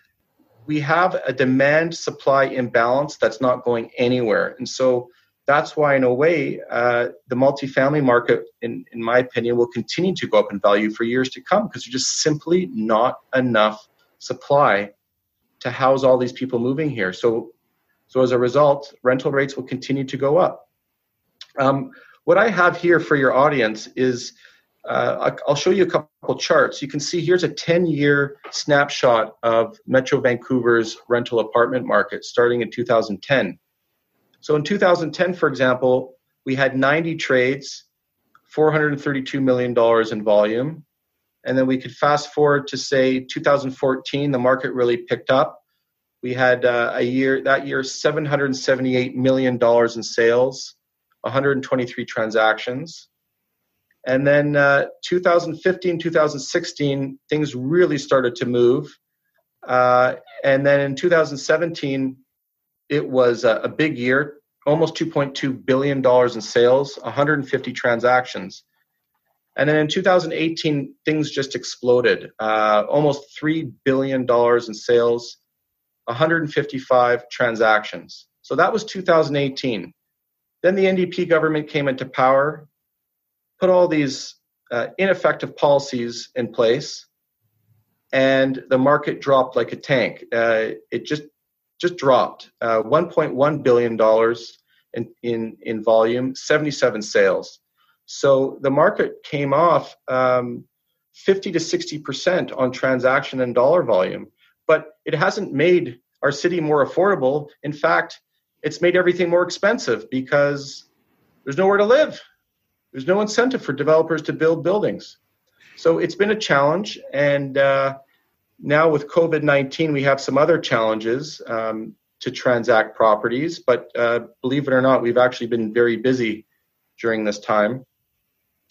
we have a demand supply imbalance that's not going anywhere. And so that's why, in a way, uh, the multifamily market, in, in my opinion, will continue to go up in value for years to come because there's just simply not enough supply to house all these people moving here. So, so as a result, rental rates will continue to go up. Um, what I have here for your audience is uh, I'll show you a couple charts. You can see here's a 10 year snapshot of Metro Vancouver's rental apartment market starting in 2010. So in 2010, for example, we had 90 trades, $432 million in volume. And then we could fast forward to say 2014, the market really picked up. We had uh, a year that year $778 million in sales, 123 transactions. And then uh, 2015, 2016, things really started to move. Uh, and then in 2017, it was a, a big year, almost 2.2 billion dollars in sales, 150 transactions. And then in 2018, things just exploded. Uh, almost $3 billion in sales, 155 transactions. So that was 2018. Then the NDP government came into power, put all these uh, ineffective policies in place, and the market dropped like a tank. Uh, it just just dropped. Uh, 1.1 billion dollars in, in in volume, 77 sales. So the market came off um, 50 to 60 percent on transaction and dollar volume, but it hasn't made our city more affordable. In fact, it's made everything more expensive because there's nowhere to live. There's no incentive for developers to build buildings. So it's been a challenge, and uh, now with COVID 19, we have some other challenges um, to transact properties, but uh, believe it or not, we've actually been very busy during this time.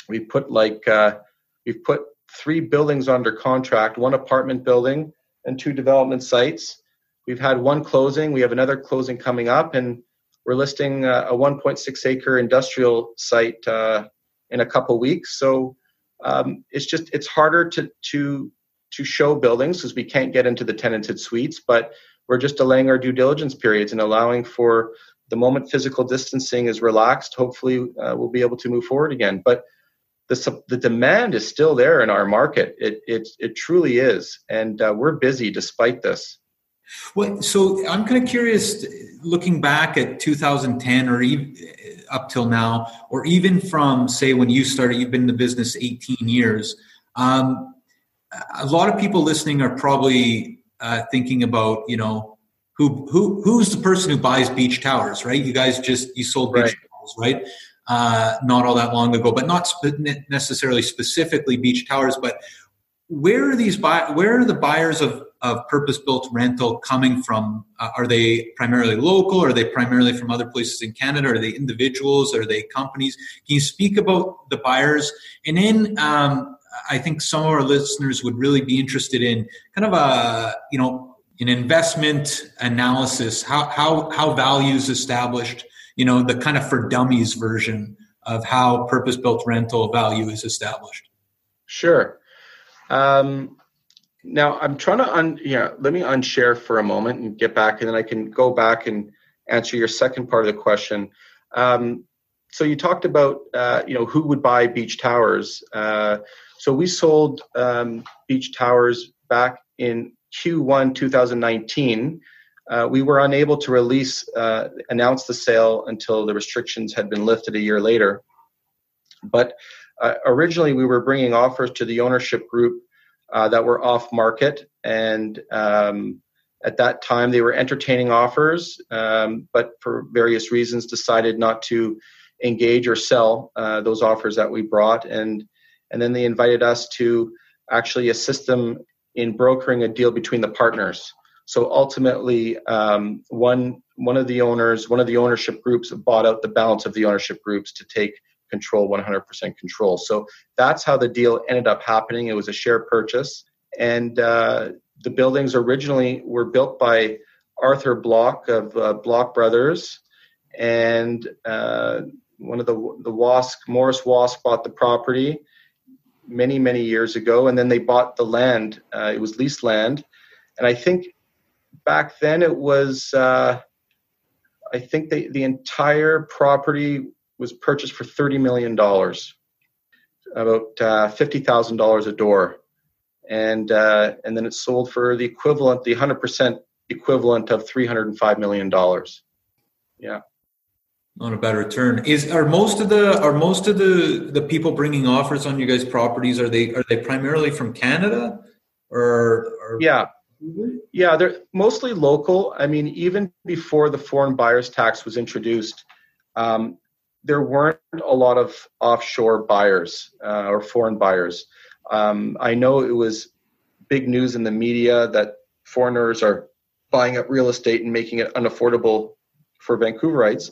We put like, uh, we've put three buildings under contract one apartment building and two development sites. We've had one closing, we have another closing coming up, and we're listing a 1.6 acre industrial site uh, in a couple weeks. So um, it's just it's harder to to to show buildings because we can't get into the tenanted suites, but we're just delaying our due diligence periods and allowing for the moment physical distancing is relaxed. Hopefully, uh, we'll be able to move forward again. But the the demand is still there in our market. It it it truly is, and uh, we're busy despite this. Well, so I'm kind of curious, looking back at 2010 or even up till now, or even from say when you started, you've been in the business 18 years. Um, a lot of people listening are probably uh, thinking about you know who who who's the person who buys beach towers, right? You guys just you sold beach right. towers, right? Uh, not all that long ago, but not spe- necessarily specifically beach towers. But where are these buy- Where are the buyers of of purpose built rental coming from? Uh, are they primarily local? Are they primarily from other places in Canada? Are they individuals? Are they companies? Can you speak about the buyers? And then um, I think some of our listeners would really be interested in kind of a you know an investment analysis. How how how value is established? You know the kind of for dummies version of how purpose built rental value is established. Sure. Um, now I'm trying to un yeah, let me unshare for a moment and get back and then I can go back and answer your second part of the question. Um, so you talked about uh, you know who would buy beach towers. Uh, so we sold um, beach towers back in Q1 2019. Uh, we were unable to release uh, announce the sale until the restrictions had been lifted a year later. But uh, originally, we were bringing offers to the ownership group uh, that were off market. And um, at that time, they were entertaining offers, um, but for various reasons, decided not to engage or sell uh, those offers that we brought. And and then they invited us to actually assist them in brokering a deal between the partners. So ultimately, um, one one of the owners, one of the ownership groups, bought out the balance of the ownership groups to take control 100% control. So that's how the deal ended up happening. It was a share purchase. And uh, the buildings originally were built by arthur block of uh, block brothers. And uh, one of the the Wosk Morris Wosk bought the property many many years ago and then they bought the land uh, it was leased land and i think back then it was uh, i think they, the entire property was purchased for $30 million, about uh, $50,000 a door. And, uh, and then it sold for the equivalent, the 100% equivalent of $305 million. Yeah. Not a better return. Is are most of the are most of the the people bringing offers on you guys' properties are they are they primarily from Canada or, or yeah yeah they're mostly local. I mean, even before the foreign buyers tax was introduced, um, there weren't a lot of offshore buyers uh, or foreign buyers. Um, I know it was big news in the media that foreigners are buying up real estate and making it unaffordable for Vancouverites.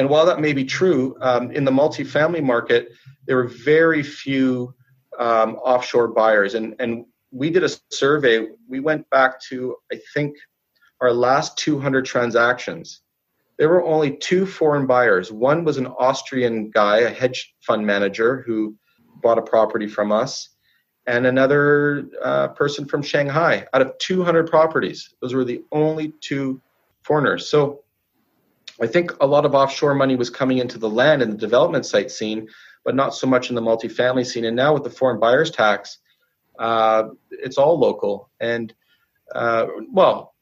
And while that may be true, um, in the multifamily market, there were very few um, offshore buyers. And, and we did a survey. We went back to, I think, our last 200 transactions there were only two foreign buyers. One was an Austrian guy, a hedge fund manager who bought a property from us, and another uh, person from Shanghai out of 200 properties. Those were the only two foreigners. So I think a lot of offshore money was coming into the land and the development site scene, but not so much in the multifamily scene. And now with the foreign buyers tax, uh, it's all local and, uh, well,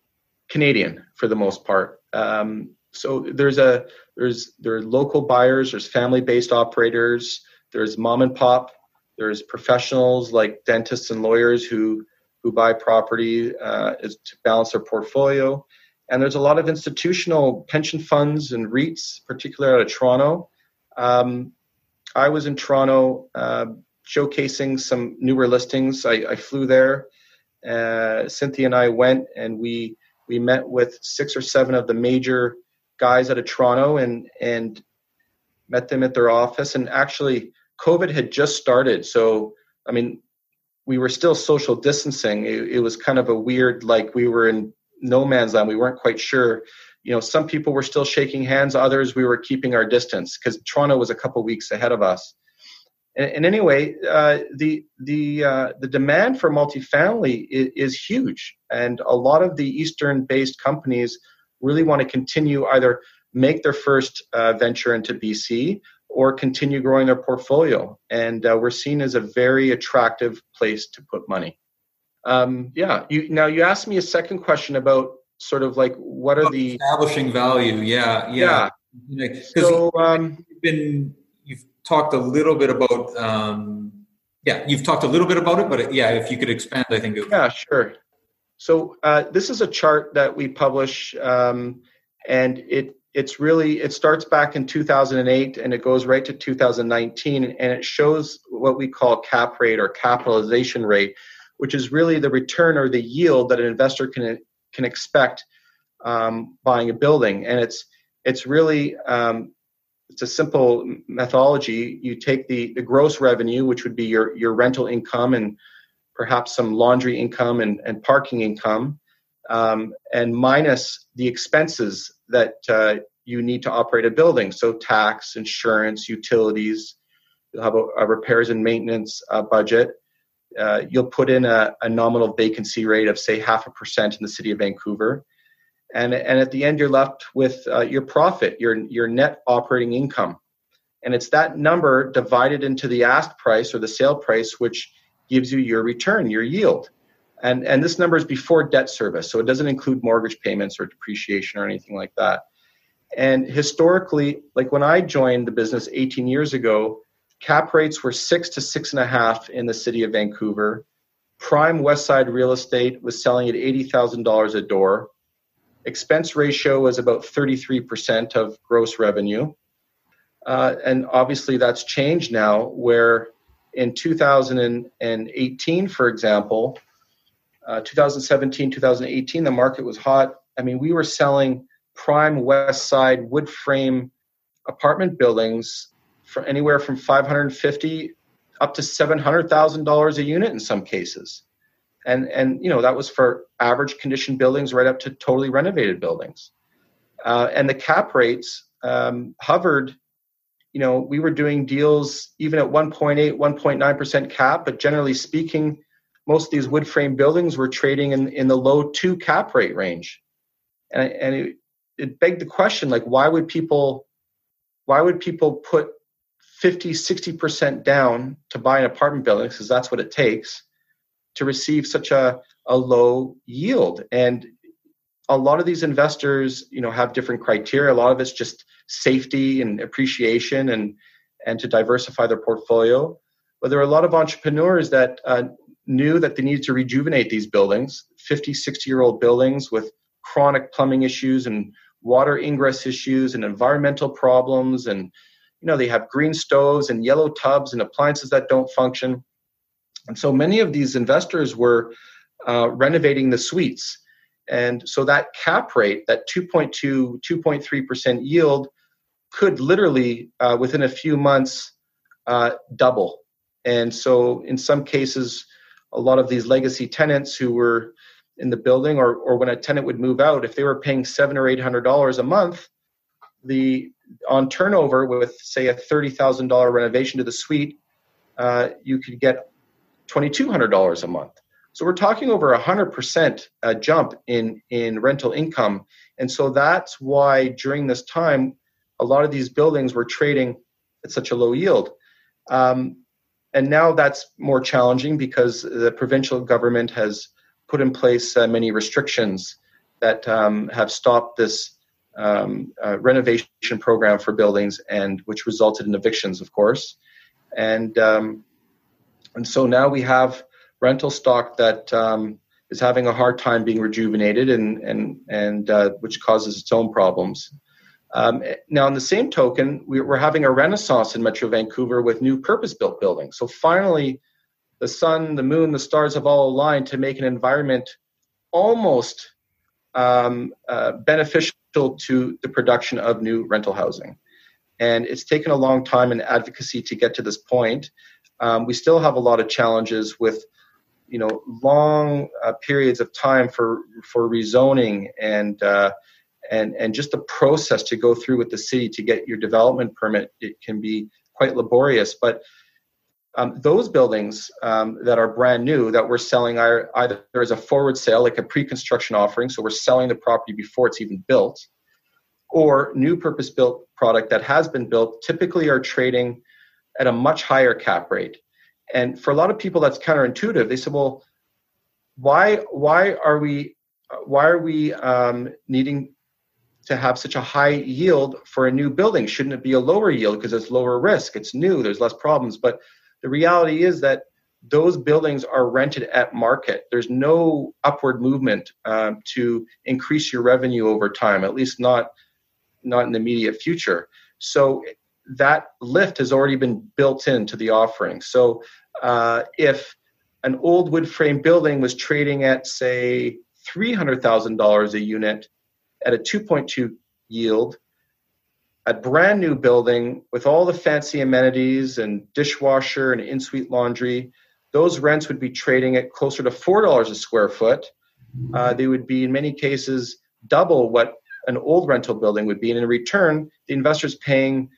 Canadian for the most part. Um, so there's a there's there are local buyers there's family based operators there's mom and pop there's professionals like dentists and lawyers who who buy property uh, to balance their portfolio and there's a lot of institutional pension funds and REITs, particularly out of Toronto. Um, I was in Toronto uh, showcasing some newer listings. I, I flew there. Uh, Cynthia and I went and we we met with six or seven of the major guys out of Toronto and and met them at their office. And actually, COVID had just started, so I mean, we were still social distancing. It, it was kind of a weird, like we were in no man's land. We weren't quite sure. You know, some people were still shaking hands. Others, we were keeping our distance because Toronto was a couple weeks ahead of us. And, and anyway, uh, the the uh, the demand for multifamily is, is huge, and a lot of the Eastern-based companies really want to continue either make their first uh, venture into BC or continue growing their portfolio. And uh, we're seen as a very attractive place to put money. Um, yeah. You, now you asked me a second question about sort of like what are the establishing value? Yeah, yeah. Because so, um, you've been you've talked a little bit about um, yeah you've talked a little bit about it, but yeah, if you could expand, I think. It yeah, sure. So uh, this is a chart that we publish, um, and it it's really it starts back in 2008 and it goes right to 2019, and it shows what we call cap rate or capitalization rate, which is really the return or the yield that an investor can can expect um, buying a building, and it's it's really um, it's a simple methodology. You take the the gross revenue, which would be your your rental income and perhaps some laundry income and, and parking income, um, and minus the expenses that uh, you need to operate a building. So, tax, insurance, utilities, you'll have a, a repairs and maintenance uh, budget. Uh, you'll put in a, a, nominal vacancy rate of, say, half a percent in the city of Vancouver. And, and at the end, you're left with uh, your profit, your, your net operating income. And it's that number divided into the ask price or the sale price, which gives you your return, your yield. And, and this number is before debt service, so it doesn't include mortgage payments or depreciation or anything like that. And historically, like when I joined the business 18 years ago, cap rates were six to six and a half in the city of Vancouver. Prime West Side real estate was selling at $80,000 a door. Expense ratio was about 33% of gross revenue. Uh, and obviously, that's changed now, where in 2018, for example, uh, 2017, 2018, the market was hot. I mean, we were selling prime west side wood frame apartment buildings for anywhere from 550 up to $700,000 a unit in some cases. And, and, you know, that was for average condition buildings right up to totally renovated buildings. Uh, and the cap rates um, hovered you know, we were doing deals even at 1.8, 1.9% cap, but generally speaking, most of these wood frame buildings were trading in, in the low two cap rate range. And, and it, it begged the question, like, why would people, why would people put 50, 60% down to buy an apartment building? Because that's what it takes to receive such a, a low yield. And a lot of these investors, you know, have different criteria. A lot of it's just safety and appreciation and and to diversify their portfolio. But there are a lot of entrepreneurs that uh, knew that they needed to rejuvenate these buildings, 50, 60 year old buildings with chronic plumbing issues and water ingress issues and environmental problems. And, you know, they have green stoves and yellow tubs and appliances that don't function. And so many of these investors were uh, renovating the suites and so that cap rate, that 2.2, 2.3% yield, could literally, uh, within a few months, uh, double. And so, in some cases, a lot of these legacy tenants who were in the building, or, or when a tenant would move out, if they were paying seven or eight hundred dollars a month, the on turnover with say a thirty thousand dollar renovation to the suite, uh, you could get twenty two hundred dollars a month. So we're talking over a hundred percent uh, jump in in rental income, and so that's why during this time, a lot of these buildings were trading at such a low yield. Um, and now that's more challenging because the provincial government has put in place uh, many restrictions that um, have stopped this um, uh, renovation program for buildings, and which resulted in evictions, of course. And um, and so now we have rental stock that um, is having a hard time being rejuvenated and and and uh, which causes its own problems. Um, now, on the same token, we're having a renaissance in Metro Vancouver with new purpose-built buildings. So finally, the sun, the moon, the stars have all aligned to make an environment almost um, uh, beneficial to the production of new rental housing. And it's taken a long time in advocacy to get to this point. Um, we still have a lot of challenges with you know long uh, periods of time for for rezoning and uh, and and just the process to go through with the city to get your development permit it can be quite laborious but um, those buildings um, that are brand new that we're selling are either as a forward sale like a pre-construction offering so we're selling the property before it's even built or new purpose built product that has been built typically are trading at a much higher cap rate and for a lot of people, that's counterintuitive. They said, "Well, why why are we why are we um, needing to have such a high yield for a new building? Shouldn't it be a lower yield because it's lower risk? It's new, there's less problems. But the reality is that those buildings are rented at market. There's no upward movement um, to increase your revenue over time, at least not not in the immediate future. So that lift has already been built into the offering. So uh, if an old wood frame building was trading at say $300,000 a unit at a 2.2 yield, a brand new building with all the fancy amenities and dishwasher and in-suite laundry, those rents would be trading at closer to $4 a square foot. Uh, they would be in many cases double what an old rental building would be. And in return, the investor's paying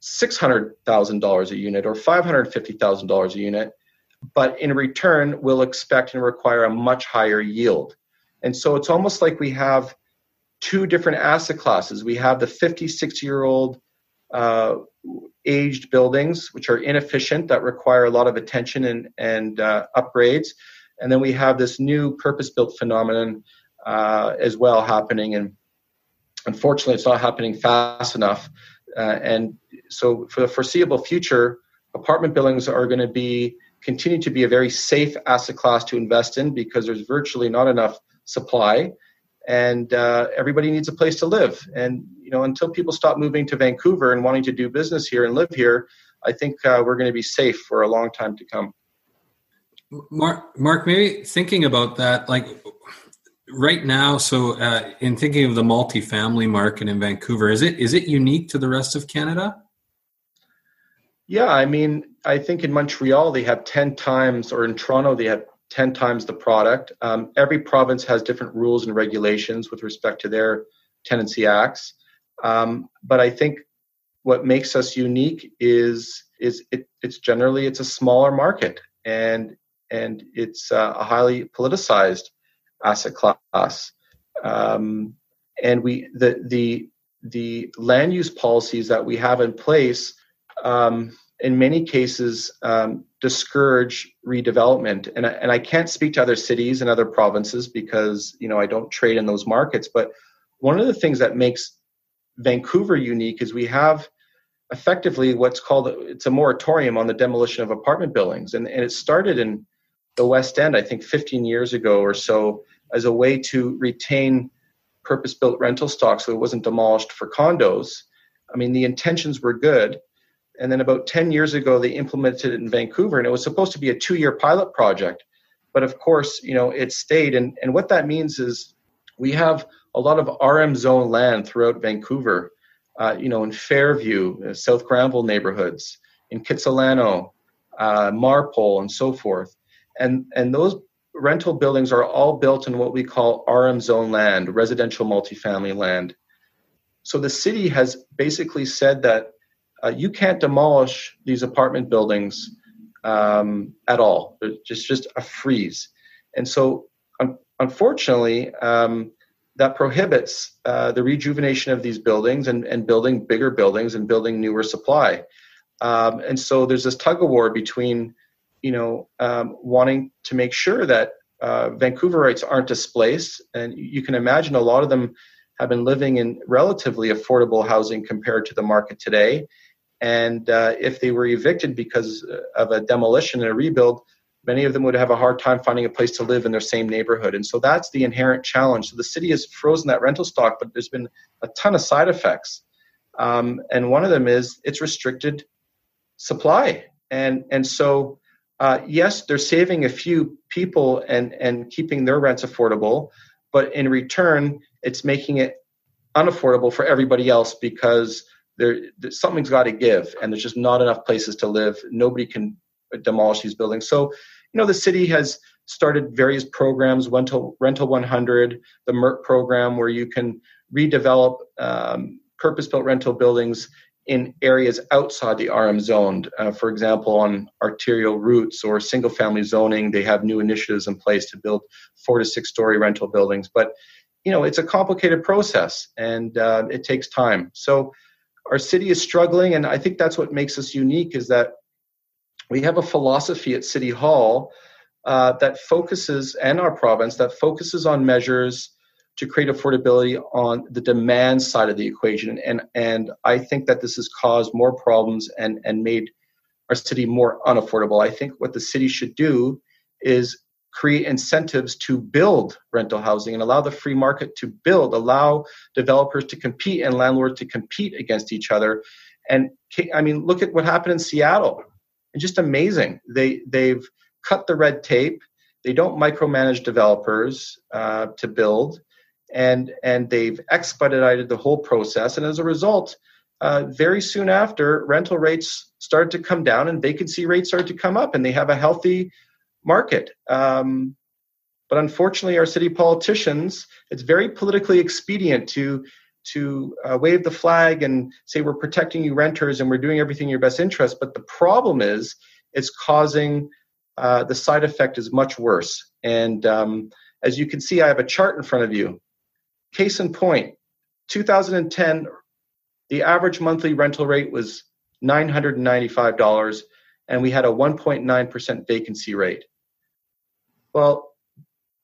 $600,000 a unit or $550,000 a unit, but in return will expect and require a much higher yield. And so it's almost like we have two different asset classes. We have the 56 year old uh, aged buildings, which are inefficient, that require a lot of attention and, and uh, upgrades. And then we have this new purpose built phenomenon uh, as well happening. And unfortunately, it's not happening fast enough. Uh, and so, for the foreseeable future, apartment buildings are going to be continue to be a very safe asset class to invest in because there's virtually not enough supply and uh, everybody needs a place to live. And you know until people stop moving to vancouver and wanting to do business here and live here i think uh, we're going to be safe for a long time to come. Mark mark maybe thinking about that like right now so uh, in thinking of the multifamily market in vancouver is it is it unique to the rest of canada? Yeah i mean i think in montreal they have 10 times or in toronto they have 10 times the product um, every province has different rules and regulations with respect to their tenancy acts um, but i think what makes us unique is is it, it's generally it's a smaller market and and it's uh, a highly politicized asset class. Um, and we the the the land use policies that we have in place um, in many cases um, discourage redevelopment and I, and I can't speak to other cities and other provinces because you know I don't trade in those markets but one of the things that makes Vancouver unique is we have effectively what's called it's a moratorium on the demolition of apartment buildings and, and it started in the West End I think 15 years ago or so as a way to retain purpose built rental stock so it wasn't demolished for condos. I mean, the intentions were good. And then about 10 years ago, they implemented it in Vancouver, and it was supposed to be a two year pilot project. But of course, you know, it stayed. And, and what that means is we have a lot of RM zone land throughout Vancouver, uh, you know, in Fairview, uh, South Granville neighborhoods, in Kitsilano, uh, Marpole, and so forth. And, and those rental buildings are all built in what we call RM zone land, residential multifamily land. So the city has basically said that uh, you can't demolish these apartment buildings um, at all. It's just just a freeze, and so un- unfortunately, um, that prohibits uh, the rejuvenation of these buildings and, and building bigger buildings and building newer supply. Um, and so there's this tug of war between you know, um, wanting to make sure that uh, Vancouverites aren't displaced. And you can imagine a lot of them have been living in relatively affordable housing compared to the market today. And uh, if they were evicted because of a demolition and a rebuild, many of them would have a hard time finding a place to live in their same neighborhood. And so that's the inherent challenge. So the city has frozen that rental stock, but there's been a ton of side effects. Um, and one of them is it's restricted supply. And, and so uh, yes, they're saving a few people and, and keeping their rents affordable, but in return, it's making it unaffordable for everybody else because there something's got to give, and there's just not enough places to live. Nobody can demolish these buildings. So, you know, the city has started various programs, rental rental 100, the MERT program, where you can redevelop um, purpose-built rental buildings in areas outside the RM zone. Uh, for example, on arterial routes or single family zoning, they have new initiatives in place to build four to six story rental buildings. But, you know, it's a complicated process and uh, it takes time. So our city is struggling, and I think that's what makes us unique is that we have a philosophy at City Hall uh, that focuses, and our province, that focuses on measures to create affordability on the demand side of the equation. And, and I think that this has caused more problems and, and made our city more unaffordable. I think what the city should do is create incentives to build rental housing and allow the free market to build, allow developers to compete and landlords to compete against each other. And I mean, look at what happened in Seattle. And just amazing. They they've cut the red tape. They don't micromanage developers uh, to build, and and they've expedited the whole process. And as a result, uh, very soon after, rental rates started to come down and vacancy rates started to come up, and they have a healthy market. Um, but unfortunately, our city politicians, it's very politically expedient to to uh, wave the flag and say we're protecting you renters and we're doing everything in your best interest. But the problem is, it's causing uh, the side effect is much worse. And um, as you can see, I have a chart in front of you. Case in point, 2010, the average monthly rental rate was $995, and we had a 1.9% vacancy rate. Well,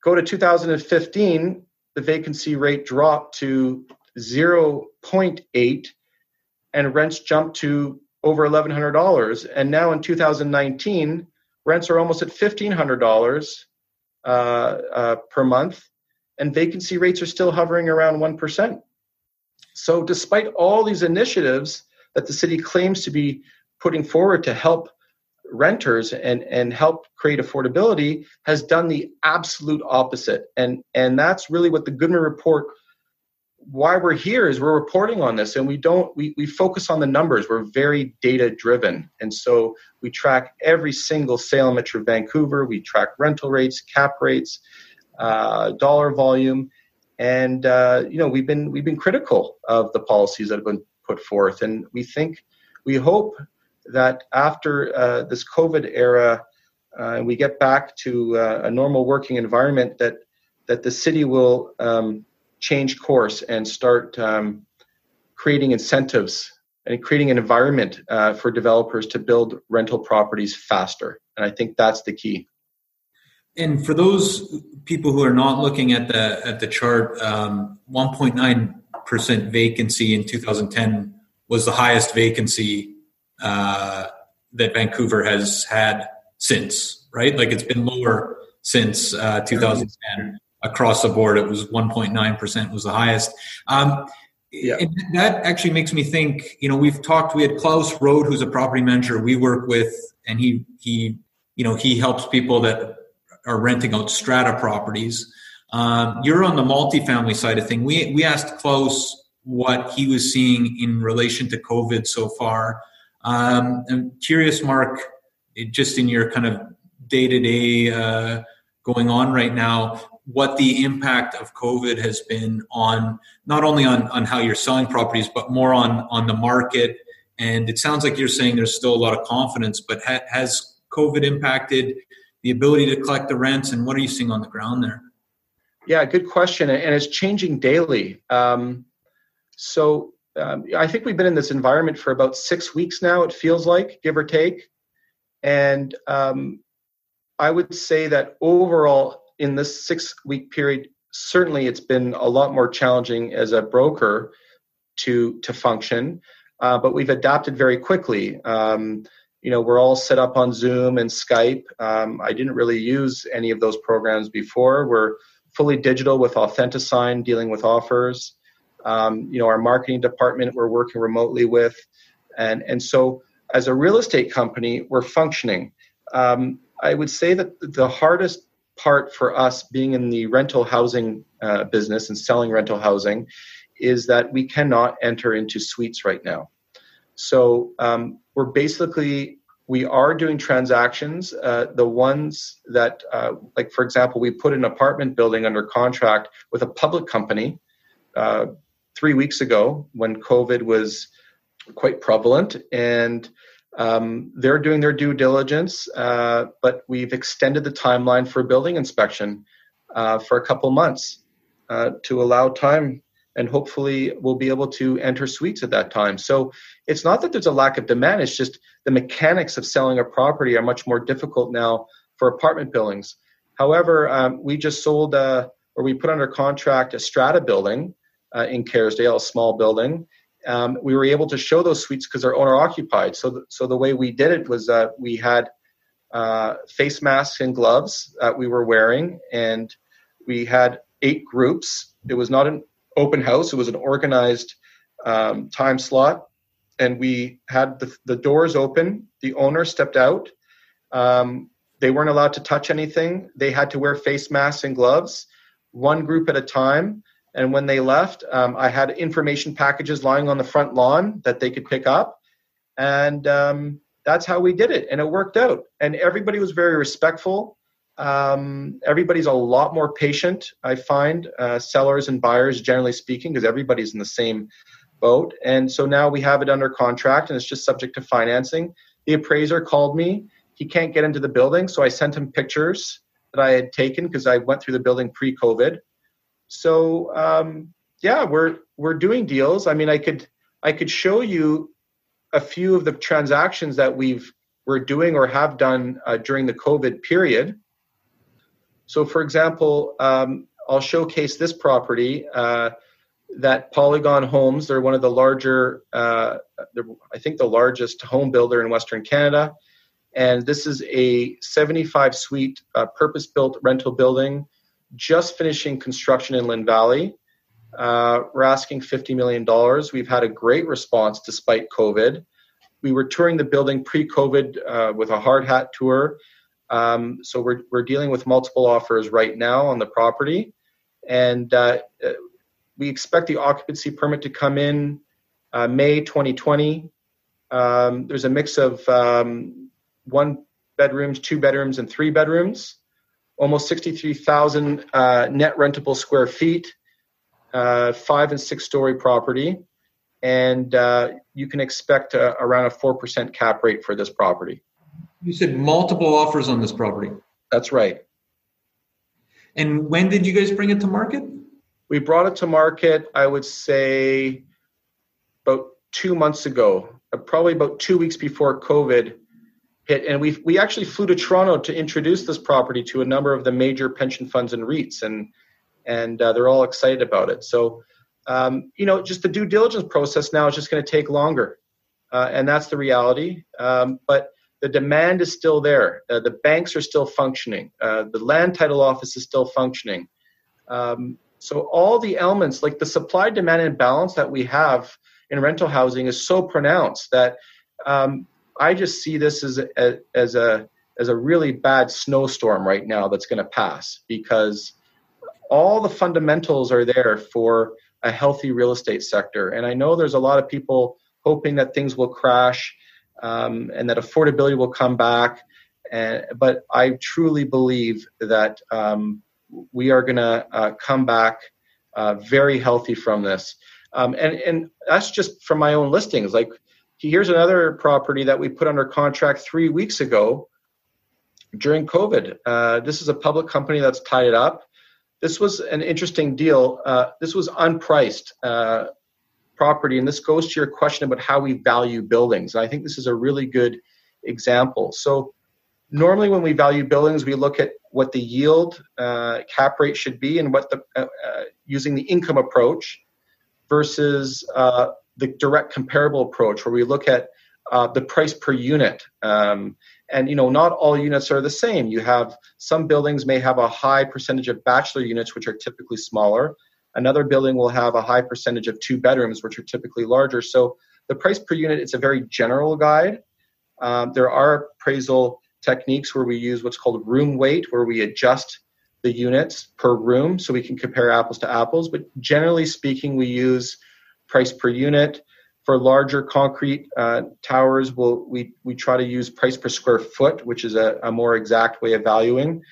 go to 2015, the vacancy rate dropped to 0.8 and rents jumped to over $1,100. And now in 2019, rents are almost at $1,500 uh, uh, per month, and vacancy rates are still hovering around 1%. So, despite all these initiatives that the city claims to be putting forward to help renters and and help create affordability has done the absolute opposite. And and that's really what the goodman report why we're here is we're reporting on this and we don't we, we focus on the numbers. We're very data driven and so we track every single sale in metro vancouver. We track rental rates cap rates uh, dollar volume. And uh, you know we've been we've been critical of the policies that have been put forth. And we think we hope that after uh, this COVID era, uh, we get back to uh, a normal working environment, that that the city will um, change course and start um, creating incentives and creating an environment uh, for developers to build rental properties faster. And I think that's the key. And for those people who are not looking at the at the chart, um, 1.9 percent vacancy in 2010 was the highest vacancy uh, that Vancouver has had since, right? Like it's been lower since uh, 2010 across the board. It was 1.9% was the highest. Um, yeah. And that actually makes me think, you know, we've talked, we had Klaus Rode, who's a property manager we work with, and he, he, you know, he helps people that are renting out strata properties. Um, you're on the multifamily side of thing. We, we asked Klaus what he was seeing in relation to COVID so far. Um, I'm curious, Mark, just in your kind of day to day going on right now, what the impact of COVID has been on not only on, on how you're selling properties, but more on, on the market. And it sounds like you're saying there's still a lot of confidence, but ha- has COVID impacted the ability to collect the rents? And what are you seeing on the ground there? Yeah, good question. And it's changing daily. Um, so um, I think we've been in this environment for about six weeks now, it feels like, give or take. And um, I would say that overall, in this six week period, certainly it's been a lot more challenging as a broker to, to function, uh, but we've adapted very quickly. Um, you know, we're all set up on Zoom and Skype. Um, I didn't really use any of those programs before. We're fully digital with Authentisign, dealing with offers um, you know, our marketing department we're working remotely with, and and so as a real estate company, we're functioning. Um, I would say that the hardest part for us being in the rental housing uh, business and selling rental housing is that we cannot enter into suites right now. So um, we're basically we are doing transactions. Uh, the ones that, uh, like for example, we put an apartment building under contract with a public company. Uh, three weeks ago when COVID was quite prevalent, and um, they're doing their due diligence, uh, but we've extended the timeline for building inspection uh, for a couple months uh, to allow time, and hopefully we'll be able to enter suites at that time. So it's not that there's a lack of demand; it's just the mechanics of selling a property are much more difficult now for apartment buildings. However, um, we just sold a where we put under contract a strata building uh, in Kerrisdale, a small building. Um, we were able to show those suites because they're owner occupied. So, th- so the way we did it was that we had uh, face masks and gloves that we were wearing, and we had eight groups. It was not an open house; it was an organized um, time slot, and we had the, the doors open. The owner stepped out. Um, they weren't allowed to touch anything. They had to wear face masks and gloves, one group at a time. And when they left, um, I had information packages lying on the front lawn that they could pick up. And um, that's how we did it. And it worked out. And everybody was very respectful. Um, everybody's a lot more patient, I find, uh, sellers and buyers, generally speaking, because everybody's in the same boat. And so now we have it under contract and it's just subject to financing. The appraiser called me he can't get into the building, so I sent him pictures that I had taken because I went through the building pre-COVID. So um, yeah, we're we're doing deals. I mean, I could I could show you a few of the transactions that we've we're doing or have done uh, during the COVID period. So, for example, um, I'll showcase this property. Uh, that Polygon Homes, they're one of the larger, uh, I think the largest home builder in Western Canada. And this is a 75 suite uh, purpose built rental building, just finishing construction in Lynn Valley. Uh, we're asking $50 million. We've had a great response despite COVID. We were touring the building pre COVID uh, with a hard hat tour. Um, so we're, we're dealing with multiple offers right now on the property. And uh, uh, we expect the occupancy permit to come in uh, May 2020. Um, there's a mix of um, one bedrooms, two bedrooms, and three bedrooms. Almost 63,000 uh, net rentable square feet, uh, five and six story property. And uh, you can expect uh, around a 4% cap rate for this property. You said multiple offers on this property. That's right. And when did you guys bring it to market? We brought it to market, I would say, about two months ago, uh, probably about two weeks before COVID hit. And we we actually flew to Toronto to introduce this property to a number of the major pension funds and REITs, and and uh, they're all excited about it. So, um, you know, just the due diligence process now is just going to take longer, uh, and that's the reality. Um, but the demand is still there. Uh, the banks are still functioning. Uh, the land title office is still functioning. Um, so all the elements, like the supply demand imbalance that we have in rental housing, is so pronounced that um, I just see this as a, as a as a really bad snowstorm right now that's going to pass because all the fundamentals are there for a healthy real estate sector. And I know there's a lot of people hoping that things will crash um, and that affordability will come back. And, but I truly believe that um, we are going to uh, come back uh, very healthy from this. Um, and, and that's just from my own listings. Like here's another property that we put under contract three weeks ago during COVID. Uh, this is a public company that's tied it up. This was an interesting deal. Uh, this was unpriced uh, property, and this goes to your question about how we value buildings. And I think this is a really good example. So, normally when we value buildings, we look at what the yield uh, cap rate should be and what the uh, uh, using the income approach versus the direct comparable approach where we look at uh, the price per unit. Um, and you know, not all units are the same. You have some buildings may have a high percentage of bachelor units, which are typically smaller. Another building will have a high percentage of two bedrooms, which are typically larger. So the price per unit it's a very general guide. Um, there are appraisal techniques where we use what's called room weight, where we adjust the units per room so we can compare apples to apples. But generally speaking, we use price per unit. For larger concrete uh, towers, we'll, we, we try to use price per square foot, which is a, a more exact way of valuing.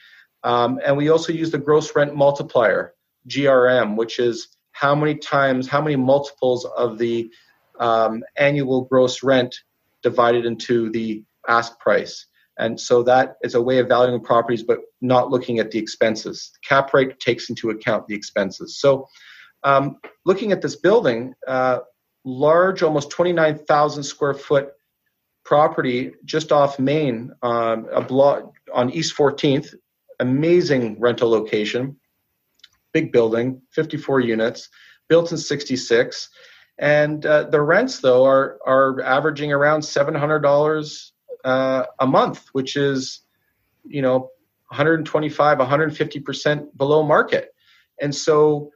Um, and we also use the gross rent multiplier, GRM, which is how many times, how many multiples of the um, annual gross rent divided into the ask price. And so that is a way of valuing properties, but not looking at the expenses. The cap rate takes into account the expenses. So um, looking at this building, uh, large, almost 29,000 square foot property just off Main, um, a block on East 14th, amazing rental location, big building, 54 units, built in 66. And uh, the rents, though, are, are averaging around $700 uh, a month, which is, you know, 125, 150% below market. And so,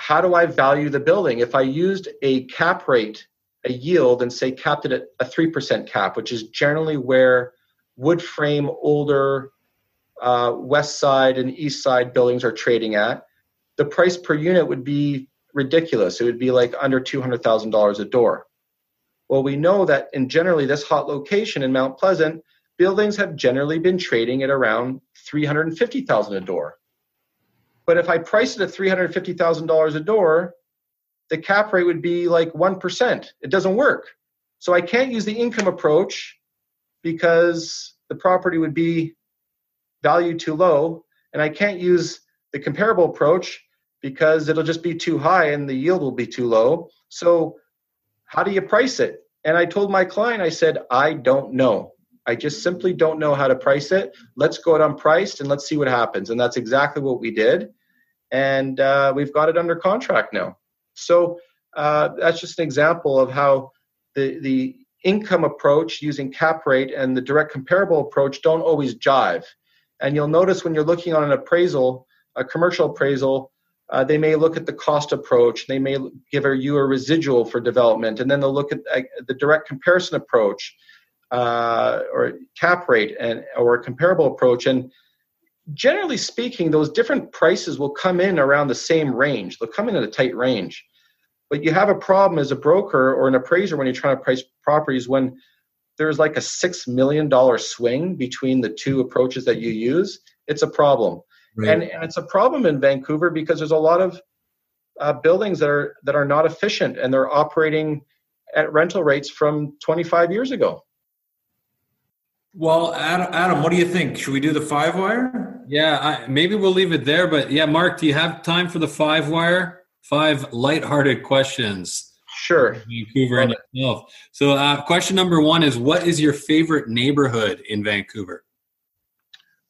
how do I value the building? If I used a cap rate, a yield, and say capped it at a 3% cap, which is generally where wood frame, older uh, west side and east side buildings are trading at, the price per unit would be ridiculous. It would be like under $200,000 a door. Well, we know that in generally this hot location in Mount Pleasant, buildings have generally been trading at around 350,000 a door. But if I price it at $350,000 a door, the cap rate would be like 1%. It doesn't work. So I can't use the income approach because the property would be valued too low. And I can't use the comparable approach because it'll just be too high and the yield will be too low. So, how do you price it? And I told my client, I said, I don't know. I just simply don't know how to price it. Let's go it unpriced and let's see what happens. And that's exactly what we did. And uh, we've got it under contract now. So uh, that's just an example of how the, the income approach using cap rate and the direct comparable approach don't always jive. And you'll notice when you're looking on an appraisal, a commercial appraisal, uh, they may look at the cost approach. They may give you a residual for development, and then they'll look at the direct comparison approach, uh, or cap rate, and or a comparable approach. And generally speaking, those different prices will come in around the same range. They'll come in at a tight range. But you have a problem as a broker or an appraiser when you're trying to price properties when there's like a six million dollar swing between the two approaches that you use. It's a problem. Right. And, and it's a problem in Vancouver because there's a lot of uh, buildings that are that are not efficient and they're operating at rental rates from 25 years ago. Well, Adam, Adam, what do you think? Should we do the five wire? Yeah, I, maybe we'll leave it there. But yeah, Mark, do you have time for the five wire? Five lighthearted questions. Sure. Vancouver and itself. So, uh, question number one is: What is your favorite neighborhood in Vancouver?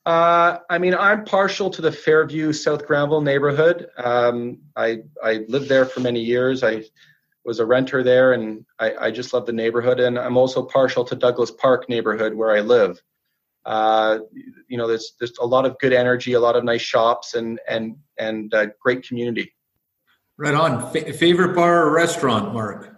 Uh, I mean, I'm partial to the Fairview South Granville neighborhood. Um, I I lived there for many years. I was a renter there, and I, I, just love the neighborhood. And I'm also partial to Douglas Park neighborhood where I live. Uh, you know, there's there's a lot of good energy, a lot of nice shops, and and and uh, great community. Right on. F- favorite bar or restaurant, Mark?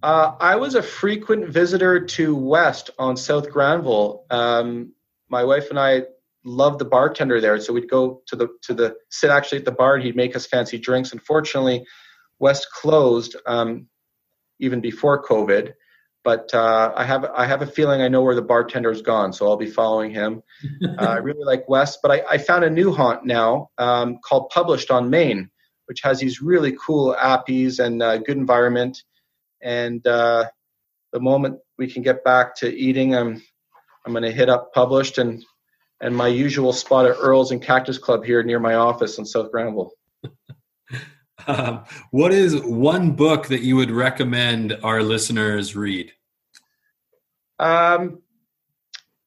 Uh, I was a frequent visitor to West on South Granville. Um, my wife and I loved the bartender there, so we'd go to the to the sit actually at the bar, and he'd make us fancy drinks. Unfortunately, West closed um, even before COVID, but uh, I have I have a feeling I know where the bartender's gone, so I'll be following him. uh, I really like West, but I, I found a new haunt now um, called Published on Main, which has these really cool appies and uh, good environment. And uh, the moment we can get back to eating, I'm I'm going to hit up published and and my usual spot at Earl's and Cactus Club here near my office in South Granville. um, what is one book that you would recommend our listeners read? Um,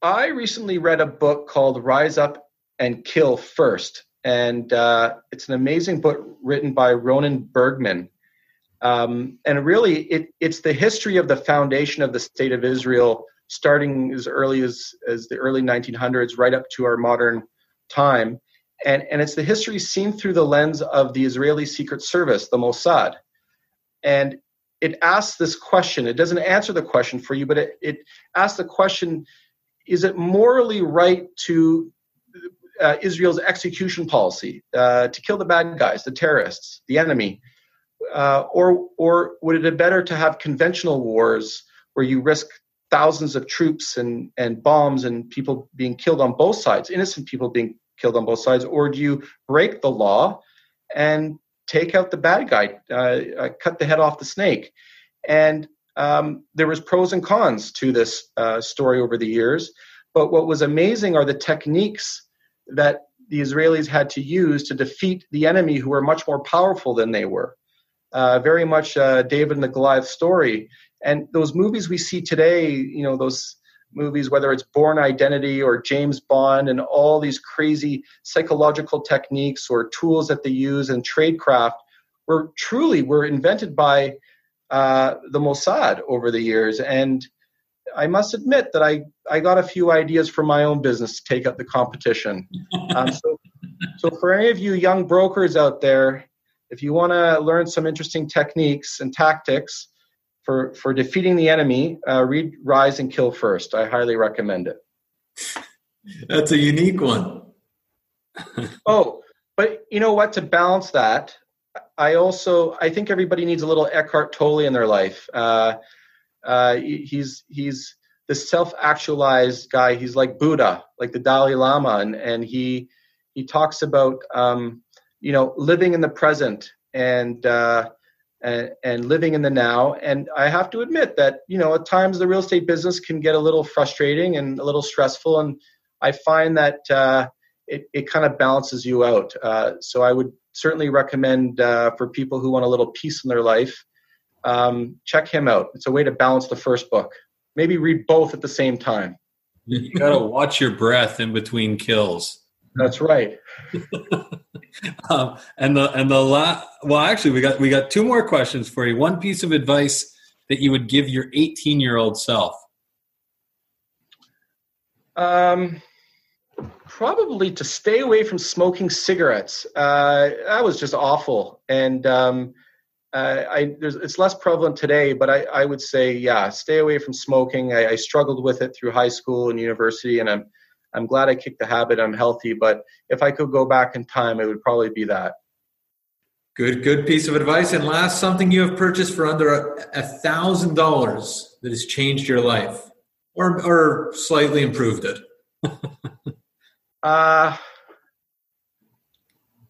I recently read a book called Rise Up and Kill First, and uh, it's an amazing book written by Ronen Bergman. Um, and really, it, it's the history of the foundation of the state of Israel starting as early as, as the early 1900s right up to our modern time. And, and it's the history seen through the lens of the Israeli Secret Service, the Mossad. And it asks this question. It doesn't answer the question for you, but it, it asks the question is it morally right to uh, Israel's execution policy uh, to kill the bad guys, the terrorists, the enemy? Uh, or, or would it be better to have conventional wars where you risk thousands of troops and, and bombs and people being killed on both sides, innocent people being killed on both sides, or do you break the law and take out the bad guy, uh, uh, cut the head off the snake? And um, there was pros and cons to this uh, story over the years, but what was amazing are the techniques that the Israelis had to use to defeat the enemy, who were much more powerful than they were. Uh, very much uh, David and the Goliath story and those movies we see today, you know, those movies, whether it's Bourne Identity or James Bond, and all these crazy psychological techniques or tools that they use in tradecraft, were truly were invented by uh, the Mossad over the years. And I must admit that I, I got a few ideas for my own business to take up the competition. Um, so, so for any of you young brokers out there, if you want to learn some interesting techniques and tactics for, for defeating the enemy, uh, read Rise and Kill First. I highly recommend it. That's a unique one. oh, but you know what? To balance that, I also I think everybody needs a little Eckhart Tolle in their life. Uh, uh, he's he's the self-actualized guy. He's like Buddha, like the Dalai Lama, and and he he talks about um, you know living in the present and, uh, and and living in the now. And I have to admit that you know at times the real estate business can get a little frustrating and a little stressful, and I find that uh, it it kind of balances you out. Uh, so I would certainly recommend uh, for people who want a little peace in their life. Um, check him out. It's a way to balance the first book. Maybe read both at the same time. You got to watch your breath in between kills. That's right. um, and the and the last well, actually, we got we got two more questions for you. One piece of advice that you would give your 18 year old self. Um, probably to stay away from smoking cigarettes. Uh, that was just awful, and um, uh, I, it's less prevalent today. But I, I, would say, yeah, stay away from smoking. I, I, struggled with it through high school and university, and I'm I'm glad I kicked the habit. I'm healthy, but if I could go back in time, it would probably be that. Good, good piece of advice. And last, something you have purchased for under a thousand dollars that has changed your life, or or slightly improved it. Uh,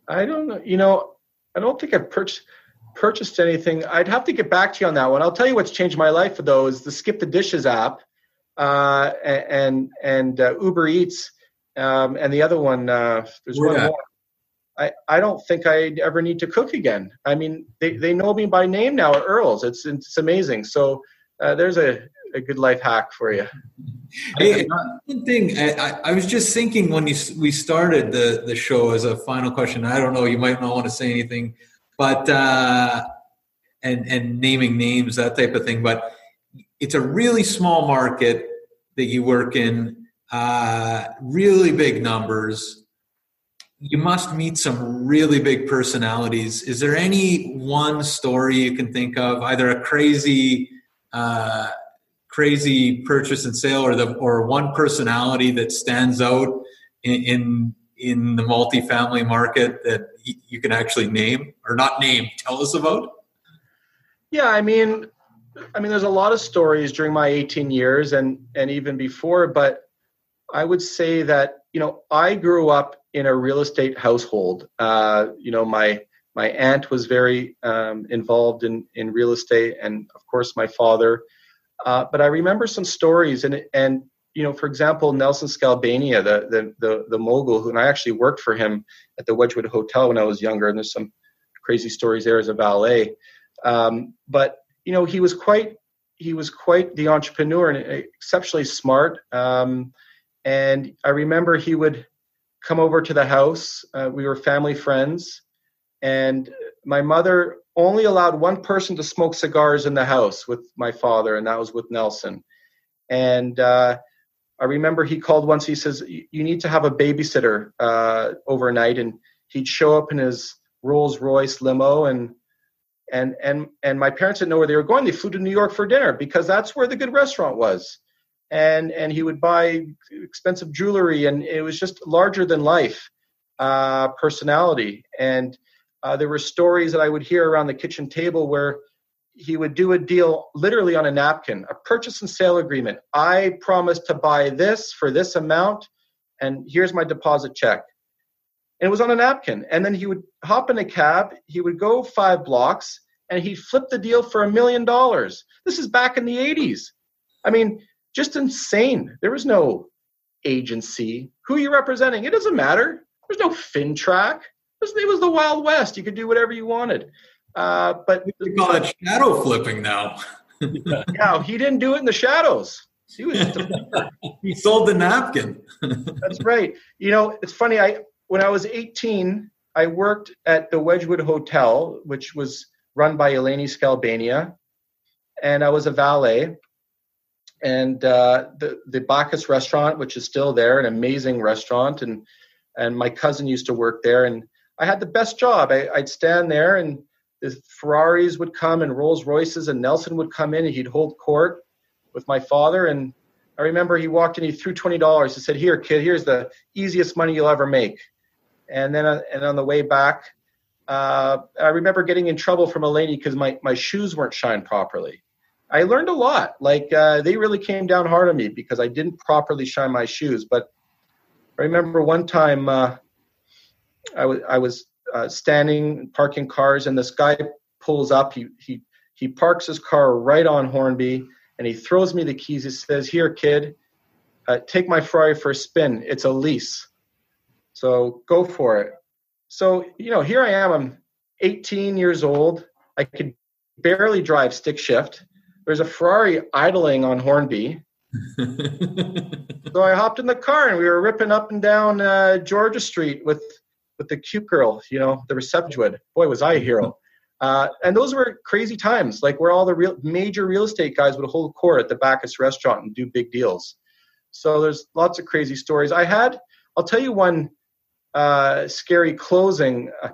I don't know. You know, I don't think I've purchased purchased anything. I'd have to get back to you on that one. I'll tell you what's changed my life though is the Skip the Dishes app, uh, and and uh, Uber Eats, um, and the other one. Uh, there's one more. I, I don't think I ever need to cook again. I mean, they, they know me by name now at Earl's. It's it's amazing. So uh, there's a, a good life hack for you. Hey, one thing I, I, was just thinking when you, we started the, the show as a final question. I don't know, you might not want to say anything, but uh, and and naming names that type of thing. But it's a really small market that you work in, uh, really big numbers. You must meet some really big personalities. Is there any one story you can think of, either a crazy uh, crazy purchase and sale or the or one personality that stands out in in, in the multifamily market that you can actually name or not name tell us about yeah i mean i mean there's a lot of stories during my 18 years and and even before but i would say that you know i grew up in a real estate household uh, you know my my aunt was very um, involved in in real estate and of course my father uh, but I remember some stories, and and you know, for example, Nelson Skalbania, the the the, the mogul, who and I actually worked for him at the Wedgewood Hotel when I was younger, and there's some crazy stories there as a valet. Um, but you know, he was quite he was quite the entrepreneur and exceptionally smart. Um, and I remember he would come over to the house. Uh, we were family friends, and my mother only allowed one person to smoke cigars in the house with my father, and that was with Nelson. And uh, I remember he called once. He says, "You need to have a babysitter uh, overnight," and he'd show up in his Rolls Royce limo, and and and and my parents didn't know where they were going. They flew to New York for dinner because that's where the good restaurant was. And and he would buy expensive jewelry, and it was just larger than life uh, personality. And uh, there were stories that I would hear around the kitchen table where he would do a deal literally on a napkin, a purchase and sale agreement. I promise to buy this for this amount, and here's my deposit check. And it was on a napkin. And then he would hop in a cab, he would go five blocks, and he'd flip the deal for a million dollars. This is back in the 80s. I mean, just insane. There was no agency. Who are you representing? It doesn't matter. There's no FINTRAC was, it was the Wild West. You could do whatever you wanted. Uh, but we call it shadow flipping now. yeah, he didn't do it in the shadows. He was just a he sold the napkin. That's right. You know, it's funny. I when I was 18, I worked at the Wedgewood Hotel, which was run by Eleni Skalbania, and I was a valet. And uh, the the Bacchus restaurant, which is still there, an amazing restaurant, and and my cousin used to work there, and I had the best job. I, I'd stand there, and the Ferraris would come, and Rolls Royces, and Nelson would come in, and he'd hold court with my father, and I remember he walked in, he threw twenty dollars. He said, "Here, kid, here's the easiest money you'll ever make." And then, uh, and on the way back, uh, I remember getting in trouble from a lady because my my shoes weren't shined properly. I learned a lot. Like uh, they really came down hard on me because I didn't properly shine my shoes. But I remember one time uh, I was I was uh, standing parking cars, and this guy pulls up. He he he parks his car right on Hornby and he throws me the keys. He says, "Here, kid, uh, take my Ferrari for a spin. It's a lease, so go for it." So you know, here I am. I'm 18 years old. I could barely drive stick shift. There's a Ferrari idling on Hornby. so I hopped in the car and we were ripping up and down uh, Georgia Street with with the cute girl, you know, the reception. Boy, was I a hero. Uh, and those were crazy times, like where all the real major real estate guys would hold court at the Bacchus restaurant and do big deals. So there's lots of crazy stories. I had, I'll tell you one uh, scary closing uh,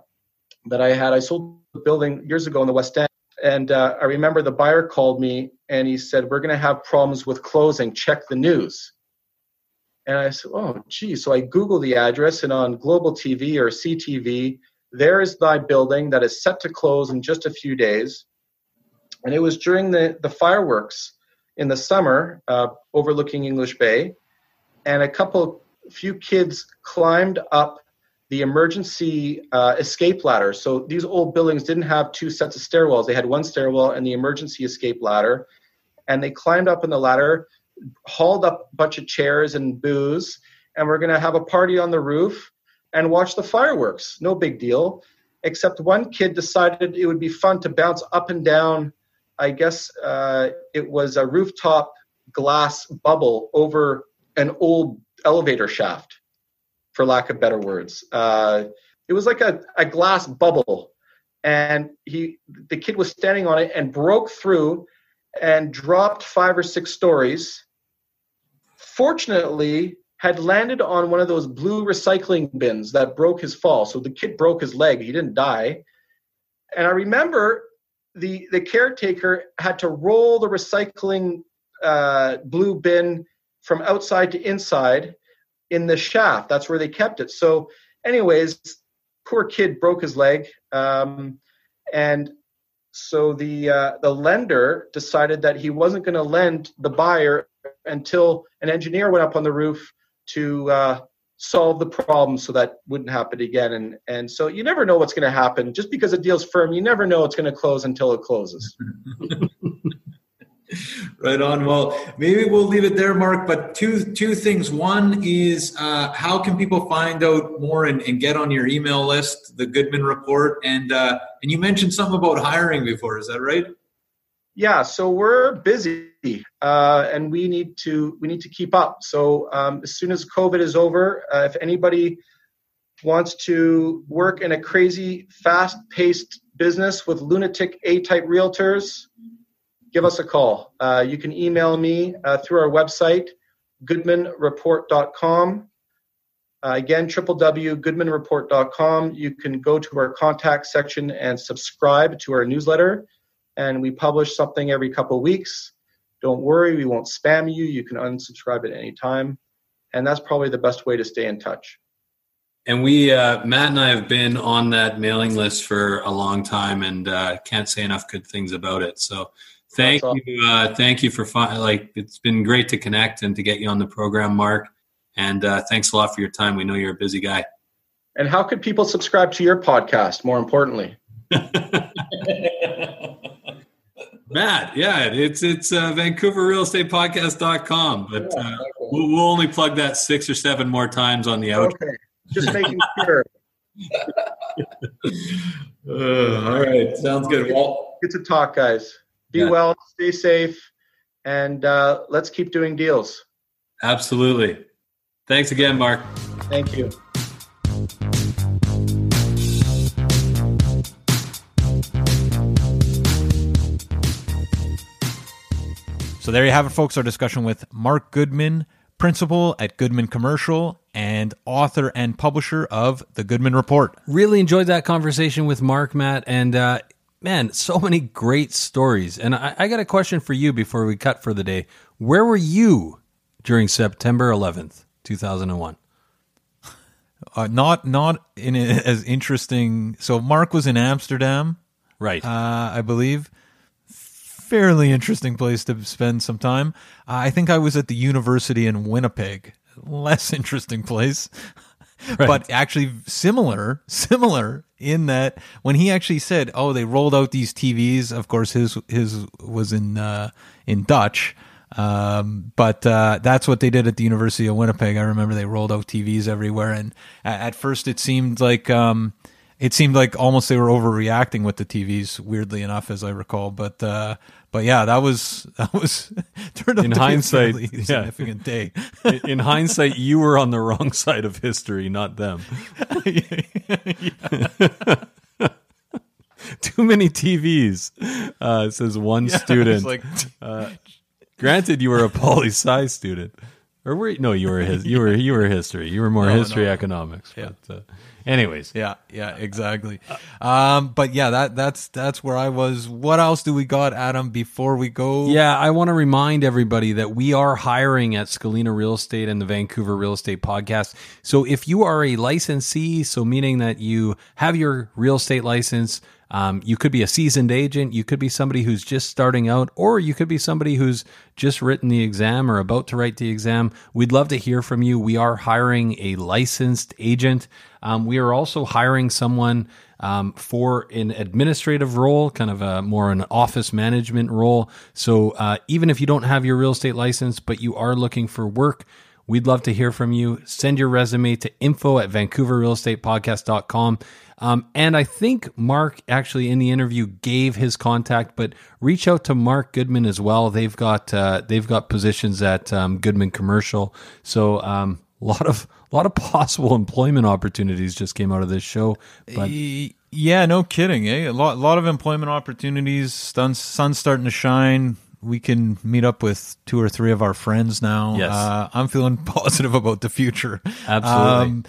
that I had. I sold the building years ago in the West End, and uh, I remember the buyer called me and he said, "We're going to have problems with closing. Check the news." And I said, "Oh, gee." So I Googled the address, and on Global TV or CTV there is thy building that is set to close in just a few days. And it was during the, the fireworks in the summer uh, overlooking English Bay. And a couple, few kids climbed up the emergency uh, escape ladder. So these old buildings didn't have two sets of stairwells, they had one stairwell and the emergency escape ladder. And they climbed up in the ladder, hauled up a bunch of chairs and booze, and we're going to have a party on the roof and watch the fireworks. No big deal. Except one kid decided it would be fun to bounce up and down. I guess uh, it was a rooftop glass bubble over an old elevator shaft, for lack of better words. Uh, it was like a, a glass bubble, and he the kid was standing on it and broke through and dropped five or six stories. Fortunately, had landed on one of those blue recycling bins that broke his fall. So the kid broke his leg. He didn't die. And I remember the the caretaker had to roll the recycling uh, blue bin from outside to inside in the shaft. That's where they kept it. So, anyways, poor kid broke his leg, um, and so the uh, the lender decided that he wasn't going to lend the buyer until an engineer went up on the roof to uh, solve the problem so that wouldn't happen again. And and so you never know what's going to happen. Just because a deal's firm, you never know it's going to close until it closes. right on. Well, maybe we'll leave it there, Mark. But two two things. One is uh, how can people find out more and, and, get on your email list, the Goodman Report, and uh, and you mentioned something about hiring before. Is that right? Yeah. So we're busy uh, and we need to we need to keep up. So um, as soon as COVID is over, uh, if anybody wants to work in a crazy, fast-paced business with lunatic A-type realtors, give us a call. Uh, you can email me uh, through our website, goodmanreport.com. Uh, again, www.goodmanreport.com. You can go to our contact section and subscribe to our newsletter. And we publish something every couple weeks. Don't worry, we won't spam you. You can unsubscribe at any time. And that's probably the best way to stay in touch. And we, uh, Matt and I have been on that mailing list for a long time and uh, can't say enough good things about it. So thank awesome. you. Uh, thank you for, fi- like, it's been great to connect and to get you on the program, Mark. And uh, thanks a lot for your time. We know you're a busy guy. And how could people subscribe to your podcast, more importantly? Matt, yeah, it's it's uh, VancouverRealEstatePodcast.com, but uh, we'll, we'll, only plug that six or seven more times on the outro. Okay, just making sure. uh, all right, sounds good. Well, good to talk, guys. Be yeah. well, stay safe, and uh, let's keep doing deals. Absolutely. Thanks again, Mark. Thank you. So there you have it, folks. Our discussion with Mark Goodman, principal at Goodman Commercial and author and publisher of the Goodman Report. Really enjoyed that conversation with Mark, Matt, and uh, man, so many great stories. And I, I got a question for you before we cut for the day. Where were you during September 11th, 2001? Uh, not not in a, as interesting. So Mark was in Amsterdam, Right. uh, I believe. Fairly interesting place to spend some time. Uh, I think I was at the university in Winnipeg. Less interesting place, but actually similar. Similar in that when he actually said, "Oh, they rolled out these TVs." Of course, his his was in uh, in Dutch. Um, but uh, that's what they did at the University of Winnipeg. I remember they rolled out TVs everywhere, and at, at first it seemed like um, it seemed like almost they were overreacting with the TVs. Weirdly enough, as I recall, but uh, but yeah, that was that was turned out In to hindsight, be a yeah. significant day. in, in hindsight, you were on the wrong side of history, not them. Too many TVs, uh, says one student. It's like Granted, you were a poli sci student, or were you, no? You were his. You were you were history. You were more No, history no. economics. But, uh, anyways, yeah, yeah, exactly. Um, but yeah, that that's that's where I was. What else do we got, Adam? Before we go, Yeah, I want to remind everybody that we are hiring at Scalina Real Estate and the Vancouver Real Estate Podcast. So if you are a licensee, so meaning that you have your real estate license, um, you could be a seasoned agent, you could be somebody who's just starting out, or you could be somebody who's just written the exam or about to write the exam. We'd love to hear from you. We are hiring a licensed agent. Um, we are also hiring someone um, for an administrative role, kind of a more an office management role. So uh, even if you don't have your real estate license, but you are looking for work, we'd love to hear from you. Send your resume to info at vancouverrealestatepodcast.com. Um, and I think Mark actually in the interview gave his contact, but reach out to Mark Goodman as well. They've got uh, they've got positions at um, Goodman Commercial. So um, a lot of a lot of possible employment opportunities just came out of this show. But Yeah, no kidding. Eh? A lot, lot of employment opportunities. Sun, sun's starting to shine. We can meet up with two or three of our friends now. Yes. Uh, I'm feeling positive about the future. Absolutely.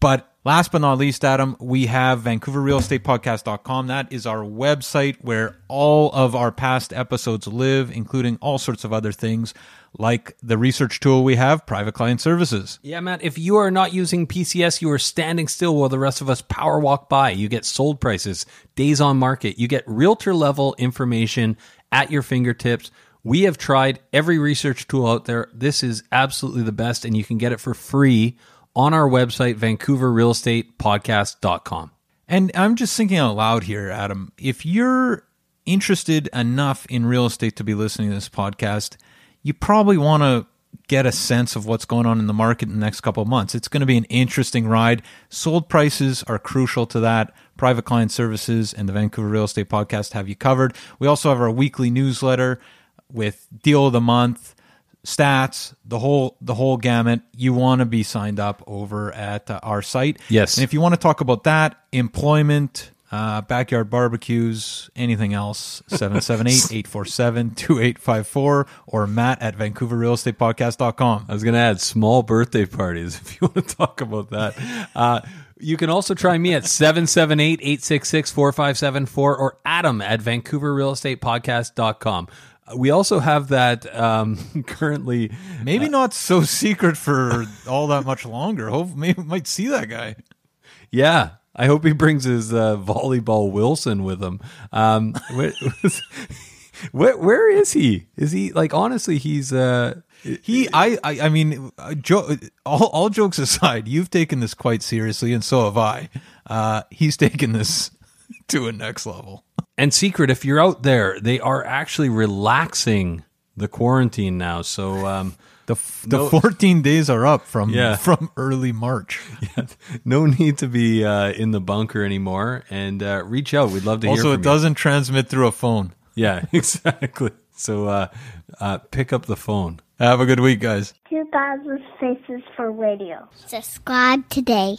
but last but not least, Adam, we have VancouverRealEstatePodcast.com. That is our website where all of our past episodes live, including all sorts of other things like the research tool we have, Private Client Services. Yeah, Matt, if you are not using PCS, you are standing still while the rest of us power walk by. You get sold prices, days on market, you get realtor level information at your fingertips. We have tried every research tool out there. This is absolutely the best, and you can get it for free on our website, vancouverrealestatepodcast.com. And I'm just thinking out loud here, Adam. If you're interested enough in real estate to be listening to this podcast, you probably want to get a sense of what's going on in the market in the next couple of months. It's going to be an interesting ride. Sold prices are crucial to that. Private client services and the Vancouver Real Estate Podcast have you covered. We also have our weekly newsletter with deal of the month, stats, the whole the whole gamut. You want to be signed up over at uh, our site. Yes. And if you want to talk about that, employment, uh, backyard barbecues, anything else, 778-847-2854 or matt at vancouverrealestatepodcast.com. I was going to add small birthday parties if you want to talk about that. Uh, you can also try me at 778 866 4574 or Adam at vancouverrealestatepodcast.com. We also have that um, currently. Maybe not so secret for all that much longer. Hope maybe we might see that guy. Yeah. I hope he brings his uh, volleyball Wilson with him. Um, where, where, where is he? Is he like honestly? He's uh, He, I, I, I mean, uh, jo- all, all jokes aside, you've taken this quite seriously, and so have I. Uh, he's taken this to a next level. And secret, if you're out there, they are actually relaxing the quarantine now. So um, The f- the 14 days are up from Yeah. from early March. Yeah. no need to be uh, in the bunker anymore. And uh, reach out. We'd love to hear Also, it you. doesn't transmit through a phone. Yeah, exactly. So uh, uh, pick up the phone. Have a good week, guys. 2000 Faces for Radio. Subscribe today.